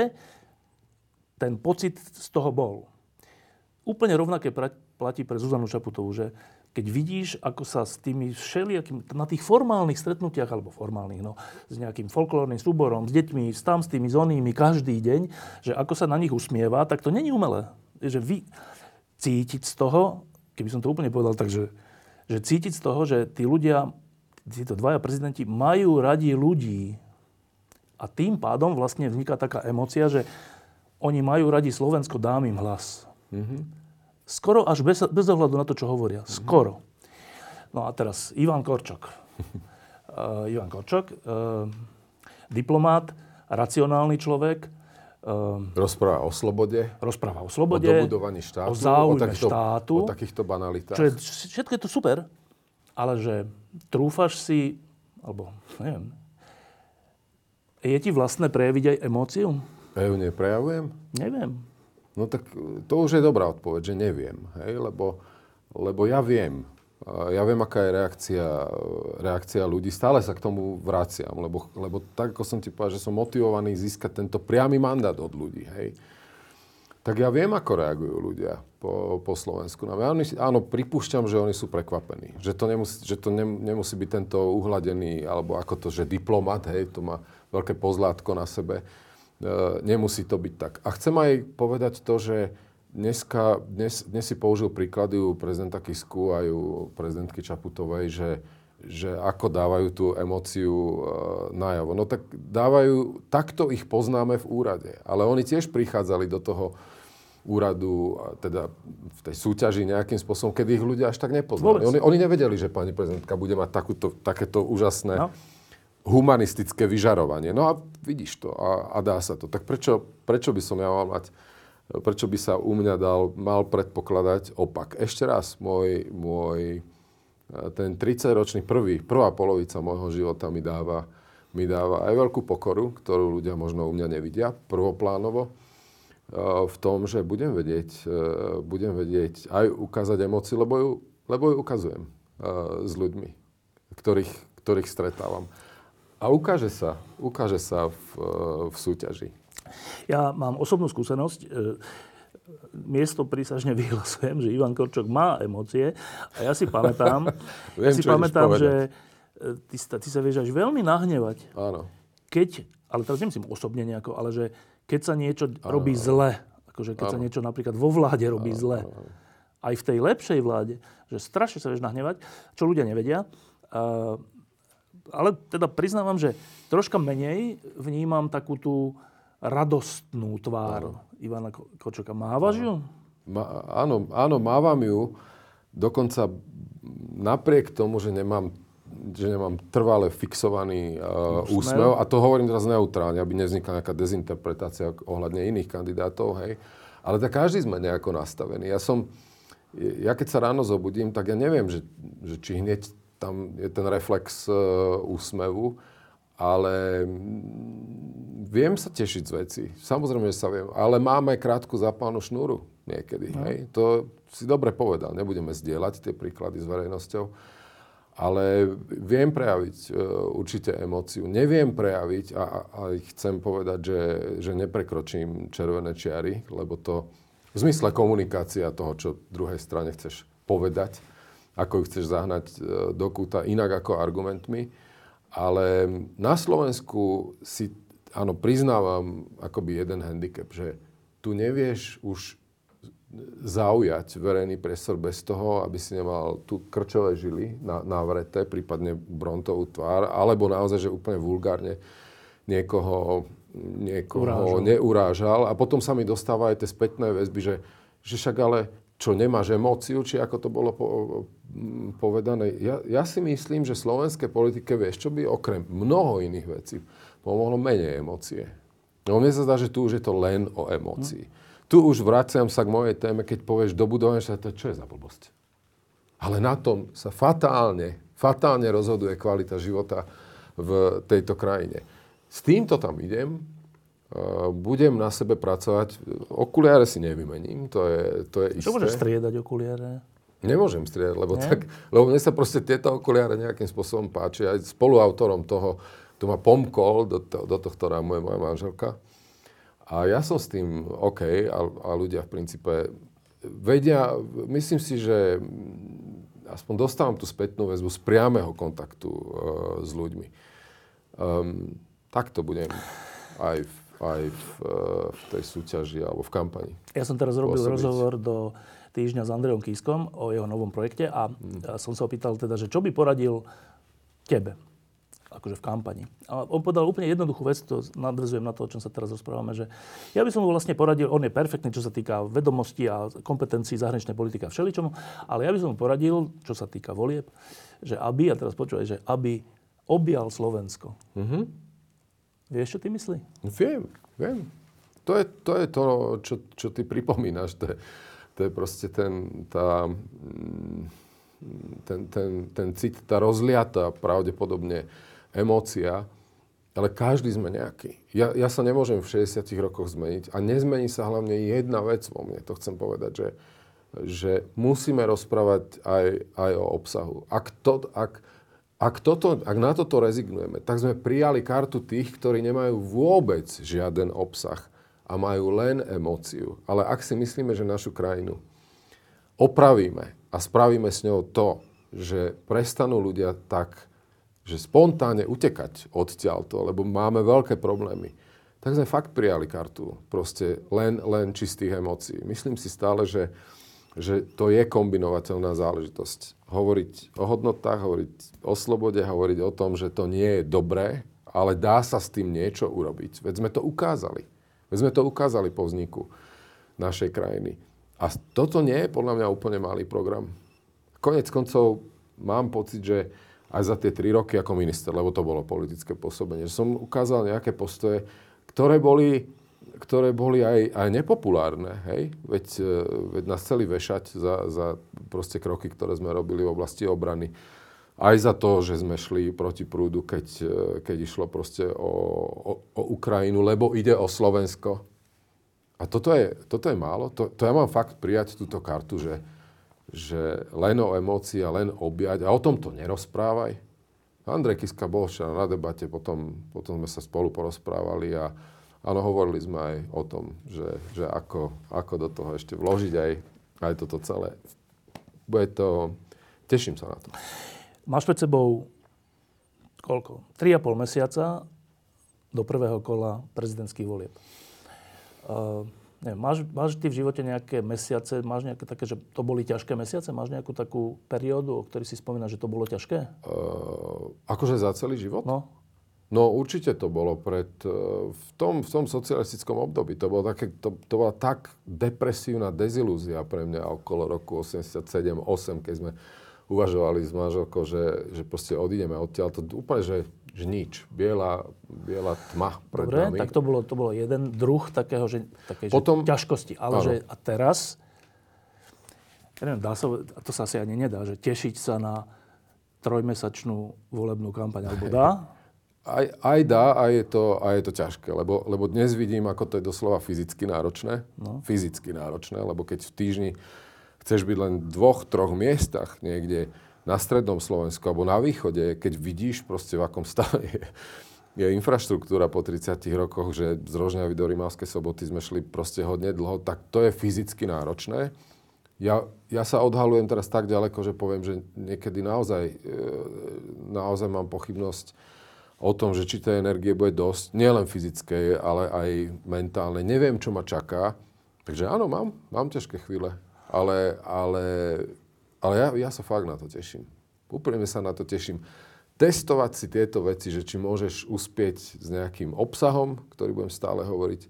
ten pocit z toho bol. Úplne rovnaké platí pre Zuzanu Čaputovú, že keď vidíš, ako sa s tými všelijakými, na tých formálnych stretnutiach, alebo formálnych, no, s nejakým folklórnym súborom, s deťmi, s tam, s tými zonými, každý deň, že ako sa na nich usmieva, tak to není umelé. Že vy cítiť z toho, keby som to úplne povedal tak, že, že cítiť z toho, že tí ľudia, títo dvaja prezidenti majú radi ľudí. A tým pádom vlastne vzniká taká emocia, že oni majú radi Slovensko, dám im hlas. Mm-hmm. Skoro až bez, bez ohľadu na to, čo hovoria. Skoro. No a teraz Ivan Korčok. Uh, [laughs] Ivan Korčok, uh, diplomát, racionálny človek. Uh, rozpráva o slobode. Rozpráva o slobode. O dobudovaní štátu. O záujme o takýchto, štátu. O takýchto banalitách. Čo je, všetko je to super, ale že trúfaš si, alebo neviem, je ti vlastné prejaviť aj emóciu? Ja ju neprejavujem? Neviem. No tak to už je dobrá odpoveď, že neviem, hej, lebo, lebo ja viem. Ja viem, aká je reakcia, reakcia ľudí. Stále sa k tomu vraciam, lebo, lebo tak, ako som ti povedal, že som motivovaný získať tento priamy mandát od ľudí, hej. Tak ja viem, ako reagujú ľudia po, po Slovensku. No, ja, áno, pripúšťam, že oni sú prekvapení. Že to nemusí, že to nemusí byť tento uhladený, alebo ako to, že diplomat, hej, to má veľké pozlátko na sebe E, nemusí to byť tak. A chcem aj povedať to, že dneska, dnes, dnes si použil príklady u prezidenta Kisku aj u prezidentky Čaputovej, že, že ako dávajú tú emóciu e, najavo. No tak dávajú, takto ich poznáme v úrade. Ale oni tiež prichádzali do toho úradu, teda v tej súťaži nejakým spôsobom, kedy ich ľudia až tak nepoznali. Oni, oni nevedeli, že pani prezidentka bude mať takúto, takéto úžasné no humanistické vyžarovanie. No a vidíš to a, a dá sa to. Tak prečo, prečo by som ja mal mať, prečo by sa u mňa dal, mal predpokladať opak? Ešte raz, môj, môj ten 30-ročný prvý, prvá polovica môjho života mi dáva, mi dáva aj veľkú pokoru, ktorú ľudia možno u mňa nevidia prvoplánovo, v tom, že budem vedieť, budem vedieť aj ukázať emócie, lebo ju, lebo ju ukazujem s ľuďmi, ktorých, ktorých stretávam. A ukáže sa, ukáže sa v, v súťaži. Ja mám osobnú skúsenosť. E, miesto prísažne [laughs] vyhlasujem, že Ivan Korčok má emócie. A ja si pamätám, [laughs] Viem, ja si pamätám že e, ty, ty sa vieš až veľmi nahnevať. Áno. Keď, ale teraz nemyslím osobne nejako, ale že keď sa niečo áno, robí zle, akože keď áno. sa niečo napríklad vo vláde robí áno, zle, áno. aj v tej lepšej vláde, že strašne sa vieš nahnevať, čo ľudia nevedia. Uh, ale teda priznávam, že troška menej vnímam takú tú radostnú tvár áno. Ivana Kočoka. Mávaš ju? Ma, áno, áno, mávam ju. Dokonca napriek tomu, že nemám že nemám trvale fixovaný uh, úsmev. A to hovorím teraz neutrálne, aby nevznikla nejaká dezinterpretácia ohľadne iných kandidátov, hej. Ale tak každý sme nejako nastavení. Ja som, ja keď sa ráno zobudím, tak ja neviem, že, že či hneď tam je ten reflex uh, úsmevu, ale mm, viem sa tešiť z veci. Samozrejme, že sa viem. Ale máme krátku zapálnu šnúru niekedy. No. Hej? To si dobre povedal. Nebudeme zdieľať tie príklady s verejnosťou. ale viem prejaviť uh, určite emóciu. Neviem prejaviť, a, a chcem povedať, že, že neprekročím červené čiary, lebo to v zmysle komunikácia toho, čo druhej strane chceš povedať, ako ju chceš zahnať uh, do kúta, inak ako argumentmi. Ale na Slovensku si, áno, priznávam akoby jeden handicap, že tu nevieš už zaujať verejný priestor bez toho, aby si nemal tu krčové žily na, navrete, prípadne brontovú tvár, alebo naozaj, že úplne vulgárne niekoho, niekoho urážal. neurážal. A potom sa mi dostáva aj tie spätné väzby, že, že však ale čo nemáš emóciu, či ako to bolo po, povedané. Ja, ja si myslím, že slovenské politike, vieš, čo by okrem mnoho iných vecí pomohlo menej emócie. No mne sa zdá, že tu už je to len o emócii. Hm tu už vraciam sa k mojej téme, keď povieš dobudovanie štátu, čo je za blbosť. Ale na tom sa fatálne, fatálne rozhoduje kvalita života v tejto krajine. S týmto tam idem, budem na sebe pracovať. Okuliare si nevymením, to je, to je isté. Čo môžeš striedať okuliare? Nemôžem striedať, lebo, tak, lebo mne sa proste tieto okuliare nejakým spôsobom páči. Aj spoluautorom toho, tu ma pomkol do, to, do tohto rámu je moja manželka. A ja som s tým OK a, a ľudia v princípe vedia, myslím si, že aspoň dostávam tú spätnú väzbu z priamého kontaktu uh, s ľuďmi. Um, tak to budem aj v, aj v, uh, v tej súťaži alebo v kampani. Ja som teraz robil pôsobiť. rozhovor do týždňa s Andrejom Kískom o jeho novom projekte a hmm. som sa opýtal teda, že čo by poradil tebe akože v kampani. A on povedal úplne jednoduchú vec, to nadvezujem na to, o čom sa teraz rozprávame, že ja by som mu vlastne poradil, on je perfektný, čo sa týka vedomosti a kompetencií zahraničnej politiky a všeličomu, ale ja by som mu poradil, čo sa týka volieb, že aby, a teraz počúvaj, že aby objal Slovensko. Mm-hmm. Vieš, čo ty myslí? Viem, viem. To je to, je to čo, čo ty pripomínaš. To je, to je proste ten, tá, mm, ten, ten, ten cit, tá rozliata pravdepodobne emócia, ale každý sme nejaký. Ja, ja sa nemôžem v 60 rokoch zmeniť a nezmení sa hlavne jedna vec vo mne. To chcem povedať, že, že musíme rozprávať aj, aj o obsahu. Ak, to, ak, ak, toto, ak na toto rezignujeme, tak sme prijali kartu tých, ktorí nemajú vôbec žiaden obsah a majú len emóciu. Ale ak si myslíme, že našu krajinu opravíme a spravíme s ňou to, že prestanú ľudia tak že spontánne utekať odtiaľto, lebo máme veľké problémy, tak sme fakt prijali kartu. Proste len, len čistých emócií. Myslím si stále, že, že to je kombinovateľná záležitosť. Hovoriť o hodnotách, hovoriť o slobode, hovoriť o tom, že to nie je dobré, ale dá sa s tým niečo urobiť. Veď sme to ukázali. Veď sme to ukázali po vzniku našej krajiny. A toto nie je podľa mňa úplne malý program. Konec koncov mám pocit, že aj za tie tri roky ako minister, lebo to bolo politické pôsobenie. Som ukázal nejaké postoje, ktoré boli, ktoré boli aj, aj nepopulárne. Hej? Veď, e, veď nás chceli vešať za, za proste kroky, ktoré sme robili v oblasti obrany. Aj za to, že sme šli proti prúdu, keď, e, keď išlo proste o, o, o Ukrajinu, lebo ide o Slovensko. A toto je, toto je málo. To, to ja mám fakt prijať túto kartu, že, že len o emócii a len objať a o tom to nerozprávaj. Andrej Kiska bol včera na debate, potom, potom sme sa spolu porozprávali a áno, hovorili sme aj o tom, že, že ako, ako do toho ešte vložiť aj, aj toto celé. Bude to... Teším sa na to. Máš pred sebou koľko? 3,5 mesiaca do prvého kola prezidentských volieb. Uh, Neviem, máš, máš ty v živote nejaké mesiace, máš nejaké také, že to boli ťažké mesiace? Máš nejakú takú periódu, o ktorej si spomínaš, že to bolo ťažké? Uh, akože za celý život? No. No určite to bolo pred, uh, v, tom, v tom socialistickom období. To, bolo také, to, to bola tak depresívna dezilúzia pre mňa okolo roku 87-8, keď sme uvažovali s manželkou, že, že proste odídeme odtiaľ. To úplne, že že nič. Biela, biela tma pred Dobre, nami. tak to bolo, to bolo jeden druh takého, že, také, Potom, že ťažkosti. Ale že a teraz, ja neviem, dá sa, to sa asi ani nedá, že tešiť sa na trojmesačnú volebnú kampaň, alebo dá? [laughs] Aj, aj dá, aj je, to, aj je to ťažké, lebo, lebo dnes vidím, ako to je doslova fyzicky náročné. No. Fyzicky náročné, lebo keď v týždni chceš byť len v dvoch, troch miestach niekde, na strednom Slovensku alebo na východe, keď vidíš proste v akom stave je, je infraštruktúra po 30 rokoch, že z Rožňavy do Rimavskej soboty sme šli proste hodne dlho, tak to je fyzicky náročné. Ja, ja sa odhalujem teraz tak ďaleko, že poviem, že niekedy naozaj, e, naozaj mám pochybnosť o tom, že či tej energie bude dosť, nielen fyzickej, ale aj mentálnej. Neviem, čo ma čaká. Takže áno, mám, mám ťažké chvíle. Ale, ale ale ja, ja sa fakt na to teším. Úprimne sa na to teším. Testovať si tieto veci, že či môžeš uspieť s nejakým obsahom, ktorý budem stále hovoriť,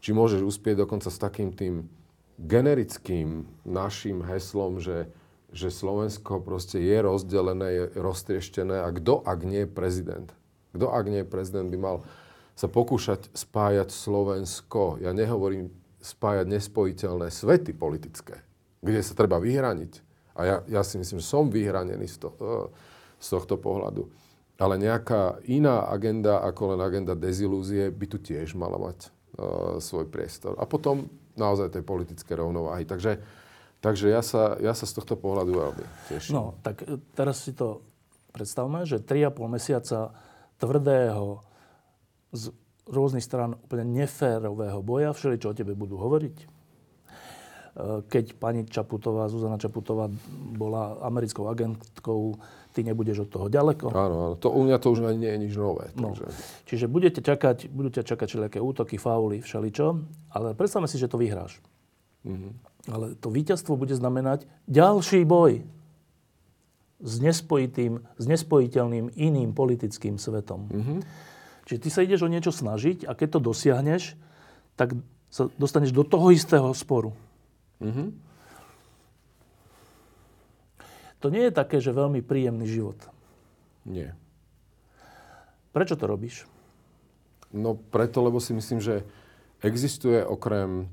či môžeš uspieť dokonca s takým tým generickým našim heslom, že, že Slovensko proste je rozdelené, je roztrieštené a kto, ak nie prezident? Kto, ak nie prezident, by mal sa pokúšať spájať Slovensko. Ja nehovorím spájať nespojiteľné svety politické, kde sa treba vyhraniť a ja, ja si myslím, že som vyhranený z, to, e, z tohto pohľadu. Ale nejaká iná agenda ako len agenda dezilúzie by tu tiež mala mať uh, svoj priestor. A potom naozaj tej politické rovnováhy. Takže, takže ja, sa, ja sa z tohto pohľadu veľmi teším. No, tak e, teraz si to predstavme, že 3,5 mesiaca tvrdého z rôznych stran úplne neférového boja, všeli, čo o tebe budú hovoriť, Eh, keď pani Čaputová, Zuzana Čaputová bola americkou agentkou, ty nebudeš od toho ďaleko. Áno, áno. To, u mňa to už nie je nič nové. No. Takže... Čiže budete čakať, budú ťa čakať všelijaké útoky, fauly, všeličo, ale predstavme si, že to vyhráš. Mm-hmm. Ale to víťazstvo bude znamenať ďalší boj s nespojitým, s nespojiteľným iným politickým svetom. Mm-hmm. Čiže ty sa ideš o niečo snažiť a keď to dosiahneš, tak sa dostaneš do toho istého sporu. Mm-hmm. To nie je také, že veľmi príjemný život. Nie. Prečo to robíš? No preto, lebo si myslím, že existuje okrem,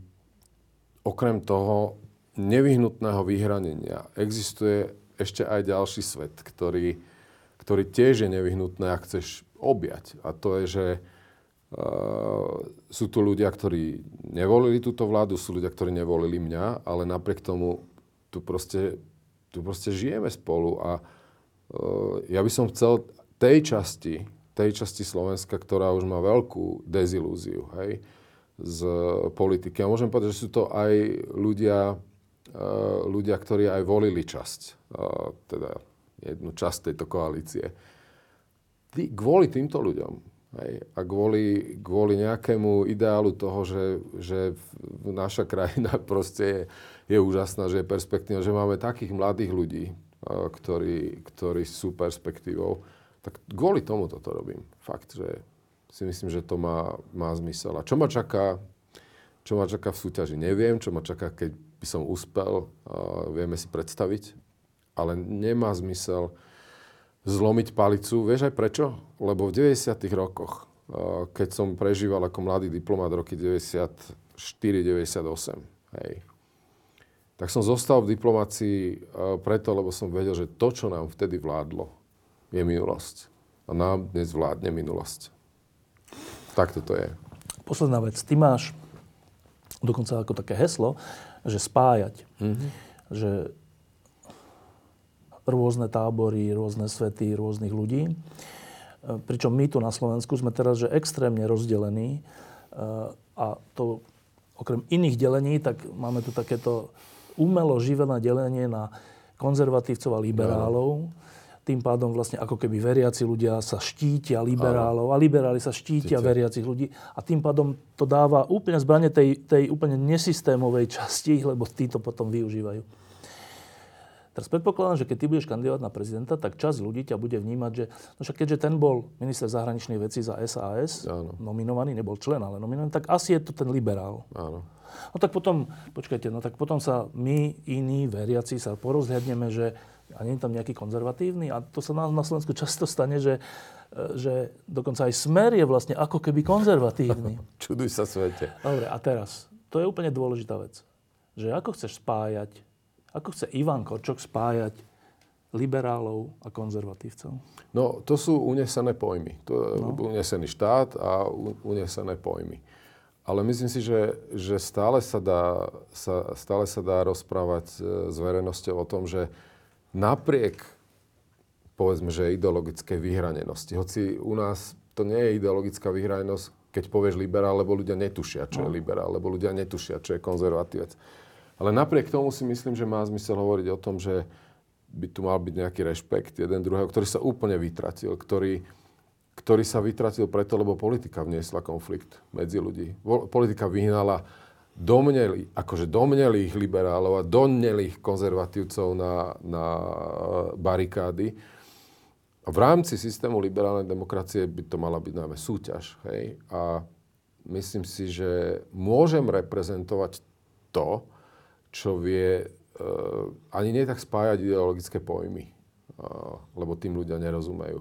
okrem toho nevyhnutného vyhranenia, existuje ešte aj ďalší svet, ktorý, ktorý tiež je nevyhnutné, ak chceš objať. A to je, že sú tu ľudia, ktorí nevolili túto vládu, sú ľudia, ktorí nevolili mňa, ale napriek tomu tu proste, tu proste žijeme spolu a uh, ja by som chcel tej časti, tej časti Slovenska, ktorá už má veľkú dezilúziu, hej, z politiky. A môžem povedať, že sú to aj ľudia, uh, ľudia, ktorí aj volili časť, teda jednu časť tejto koalície. Ty, kvôli týmto ľuďom Hej. A kvôli, kvôli nejakému ideálu toho, že, že naša krajina [laughs] proste je, je úžasná, že je perspektívna, že máme takých mladých ľudí, ktorí, ktorí sú perspektívou, tak kvôli tomu toto robím. Fakt, že si myslím, že to má, má zmysel. A čo ma čaká, čo ma čaká v súťaži, neviem. Čo ma čaká, keď by som uspel, vieme si predstaviť. Ale nemá zmysel zlomiť palicu. Vieš aj prečo? Lebo v 90. rokoch, eh, keď som prežíval ako mladý diplomat roky 94-98, hej, tak som zostal v diplomácii eh, preto, lebo som vedel, že to, čo nám vtedy vládlo, je minulosť. A nám dnes vládne minulosť. Tak to je. Posledná vec. Ty máš dokonca ako také heslo, že spájať. Mm-hmm. Že rôzne tábory, rôzne svety, rôznych ľudí. E, pričom my tu na Slovensku sme teraz že extrémne rozdelení e, a to okrem iných delení, tak máme tu takéto umelo živené delenie na konzervatívcov a liberálov. Tým pádom vlastne ako keby veriaci ľudia sa štítia liberálov a liberáli sa štítia Štíte. veriacich ľudí. A tým pádom to dáva úplne zbranie tej, tej úplne nesystémovej časti, lebo tí to potom využívajú. Teraz predpokladám, že keď ty budeš kandidovať na prezidenta, tak časť ľudí ťa bude vnímať, že no však keďže ten bol minister zahraničnej veci za SAS, Áno. nominovaný, nebol člen, ale nominovaný, tak asi je to ten liberál. Áno. No tak potom, počkajte, no tak potom sa my, iní veriaci, sa porozhľadneme, že a nie je tam nejaký konzervatívny. A to sa na, na Slovensku často stane, že, že dokonca aj smer je vlastne ako keby konzervatívny. [laughs] Čuduj sa svete. Dobre, a teraz, to je úplne dôležitá vec. Že ako chceš spájať ako chce Ivan Korčok spájať liberálov a konzervatívcov? No, to sú unesené pojmy. To je no. unesený štát a unesené pojmy. Ale myslím si, že, že stále, sa dá, sa, stále sa dá rozprávať e, s verejnosťou o tom, že napriek povedzme, že ideologickej vyhranenosti. Hoci u nás to nie je ideologická vyhranenosť, keď povieš liberál, lebo ľudia netušia, čo je no. liberál, lebo ľudia netušia, čo je konzervatívec. Ale napriek tomu si myslím, že má zmysel hovoriť o tom, že by tu mal byť nejaký rešpekt jeden druhého, ktorý sa úplne vytratil, ktorý, ktorý sa vytratil preto, lebo politika vniesla konflikt medzi ľudí. Politika vyhnala domnelých, akože domnelých liberálov a domnelých konzervatívcov na, na barikády. A v rámci systému liberálnej demokracie by to mala byť najmä súťaž. Hej? A myslím si, že môžem reprezentovať to, čo vie uh, ani nie tak spájať ideologické pojmy, uh, lebo tým ľudia nerozumejú.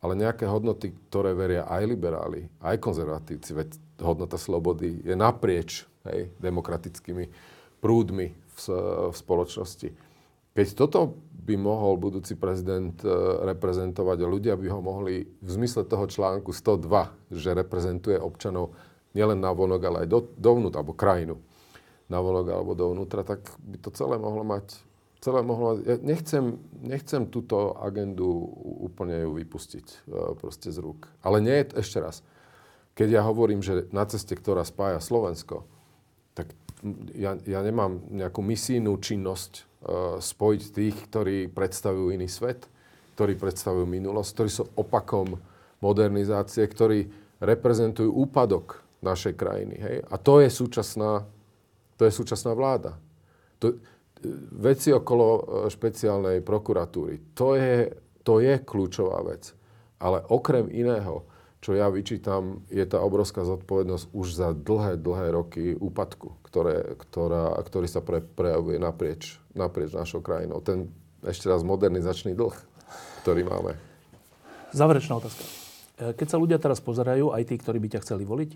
Ale nejaké hodnoty, ktoré veria aj liberáli, aj konzervatívci, veď hodnota slobody je naprieč hej, demokratickými prúdmi v, v spoločnosti. Keď toto by mohol budúci prezident e, reprezentovať a ľudia by ho mohli v zmysle toho článku 102, že reprezentuje občanov nielen na vonok, ale aj do, dovnútra, alebo krajinu na vonok alebo dovnútra, tak by to celé mohlo mať celé mohlo... Ja nechcem, nechcem túto agendu úplne ju vypustiť e, proste z rúk. Ale nie je, ešte raz, keď ja hovorím, že na ceste, ktorá spája Slovensko, tak ja, ja nemám nejakú misijnú činnosť uh, spojiť tých, ktorí predstavujú iný svet, ktorí predstavujú minulosť, ktorí sú opakom modernizácie, ktorí reprezentujú úpadok našej krajiny. Hej? A to je súčasná, to je súčasná vláda. To, e, veci okolo e, špeciálnej prokuratúry, to je, to je kľúčová vec. Ale okrem iného, čo ja vyčítam, je tá obrovská zodpovednosť už za dlhé, dlhé roky úpadku, ktoré, ktorá, ktorý sa pre, prejavuje naprieč, naprieč našou krajinou. Ten ešte raz modernizačný dlh, ktorý máme. Záverečná otázka. E, keď sa ľudia teraz pozerajú, aj tí, ktorí by ťa chceli voliť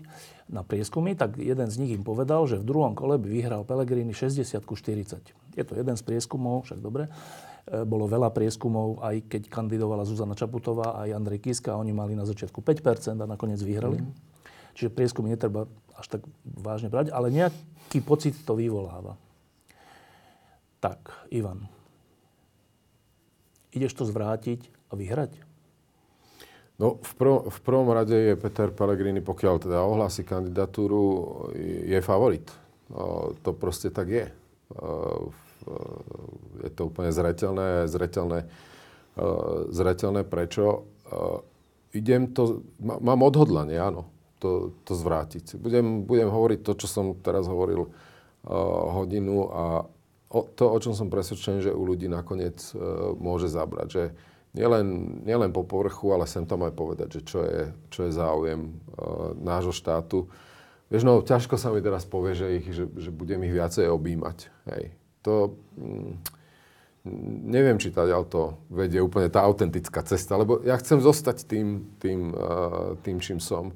na prieskumy, tak jeden z nich im povedal, že v druhom kole by vyhral Pelegrini 60 ku 40. Je to jeden z prieskumov, však dobre. E, bolo veľa prieskumov, aj keď kandidovala Zuzana Čaputová aj Andrej Kiska, oni mali na začiatku 5% a nakoniec vyhrali. Mm. Čiže prieskumy netreba až tak vážne brať, ale nejaký pocit to vyvoláva. Tak, Ivan. Ideš to zvrátiť a vyhrať? No, v, prv, v prvom rade je Peter Pellegrini, pokiaľ teda ohlási kandidatúru, je favorit. No, to proste tak je. V je to úplne zretelné, e, zretelné prečo. Idem to, mám odhodlanie, áno, to, to zvrátiť. Budem, budem hovoriť to, čo som teraz hovoril hodinu a o, to, o čom som presvedčený, že u ľudí nakoniec môže zabrať. Že nielen, nielen po povrchu, ale sem tam aj povedať, že čo je, čo je záujem uh, nášho štátu. Vieš, no, ťažko sa mi teraz povie, že, ich, že, že budem ich viacej objímať. Hej to... Mm, neviem, či tá to vedie úplne tá autentická cesta, lebo ja chcem zostať tým, tým, uh, tým čím som.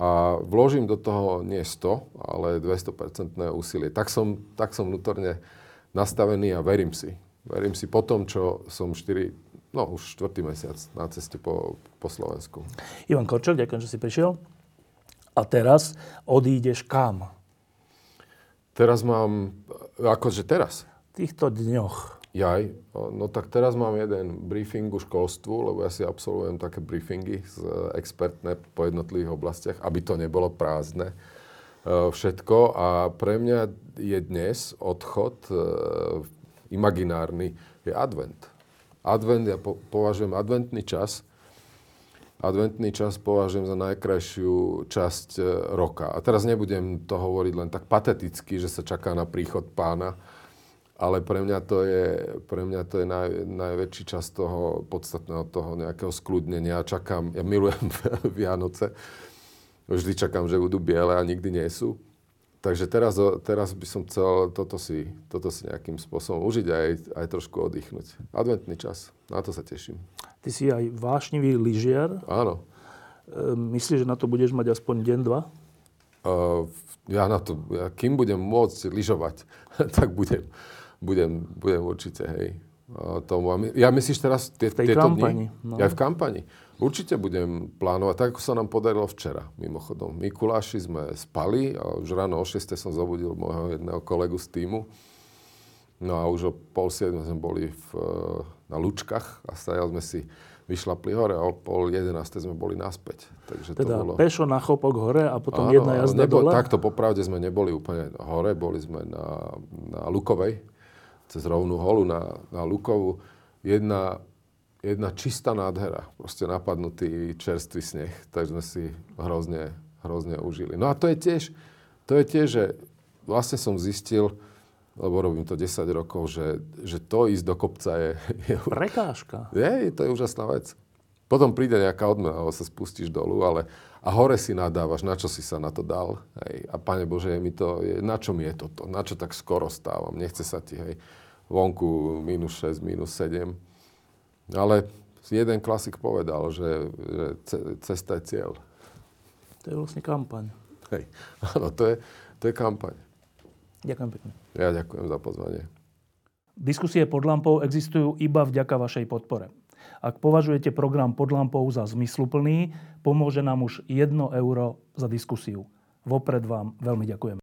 A vložím do toho nie 100, ale 200% úsilie. Tak som, tak som vnútorne nastavený a verím si. Verím si po tom, čo som 4, no už 4. mesiac na ceste po, po Slovensku. Ivan Korčok, ďakujem, že si prišiel. A teraz odídeš kam? Teraz mám, akože teraz? V týchto dňoch. Jaj, no tak teraz mám jeden briefing u školstvu, lebo ja si absolvujem také briefingy z expertné po jednotlivých oblastiach, aby to nebolo prázdne e, všetko. A pre mňa je dnes odchod e, imaginárny, je advent. Advent, ja považujem adventný čas, adventný čas považujem za najkrajšiu časť e, roka. A teraz nebudem to hovoriť len tak pateticky, že sa čaká na príchod pána, ale pre mňa to je, pre mňa to je naj, najväčší čas toho podstatného toho nejakého skľudnenia. Čakám, ja milujem [laughs] Vianoce, vždy čakám, že budú biele a nikdy nie sú. Takže teraz, teraz by som chcel toto si, toto si nejakým spôsobom užiť a aj, aj trošku oddychnúť. Adventný čas, na to sa teším. Ty si aj vášnivý lyžiar. Áno. E, myslíš, že na to budeš mať aspoň deň, dva? Uh, ja na to, ja, kým budem môcť lyžovať, [laughs] tak budem budem, budem určite, hej. Tomu. Ja myslíš teraz tie, v tej tieto kampani, dni? No. Ja v kampani. Určite budem plánovať, tak ako sa nám podarilo včera, mimochodom. Mikuláši sme spali a už ráno o 6 som zobudil môjho jedného kolegu z týmu. No a už o pol 7 sme boli v, na Lučkách a stajali sme si vyšlapli hore a o pol jedenáste sme boli naspäť. Takže Teda to bolo... pešo na chopok hore a potom Áno, jedna jazda nebol, dole? Takto popravde sme neboli úplne hore, boli sme na, na Lukovej, cez rovnú holu na, na Lukovu. Jedna, jedna čistá nádhera, proste napadnutý čerstvý sneh, tak sme si hrozne, hrozne užili. No a to je tiež, to je tiež, že vlastne som zistil, lebo robím to 10 rokov, že, že to ísť do kopca je, [laughs] je, Prekážka. je, to je úžasná vec. Potom príde nejaká odmena, alebo sa spustíš dolu, ale a hore si nadávaš, na čo si sa na to dal. Hej. A Pane Bože, je mi to, je, na čo mi je toto? Na čo tak skoro stávam? Nechce sa ti, hej, vonku minus 6, minus 7. Ale jeden klasik povedal, že, že ce- cesta je cieľ. To je vlastne kampaň. Hej. [laughs] Áno, to je, to je kampaň. Ďakujem pekne. Ja ďakujem za pozvanie. Diskusie pod lampou existujú iba vďaka vašej podpore. Ak považujete program pod lampou za zmysluplný, pomôže nám už 1 euro za diskusiu. Vopred vám veľmi ďakujem.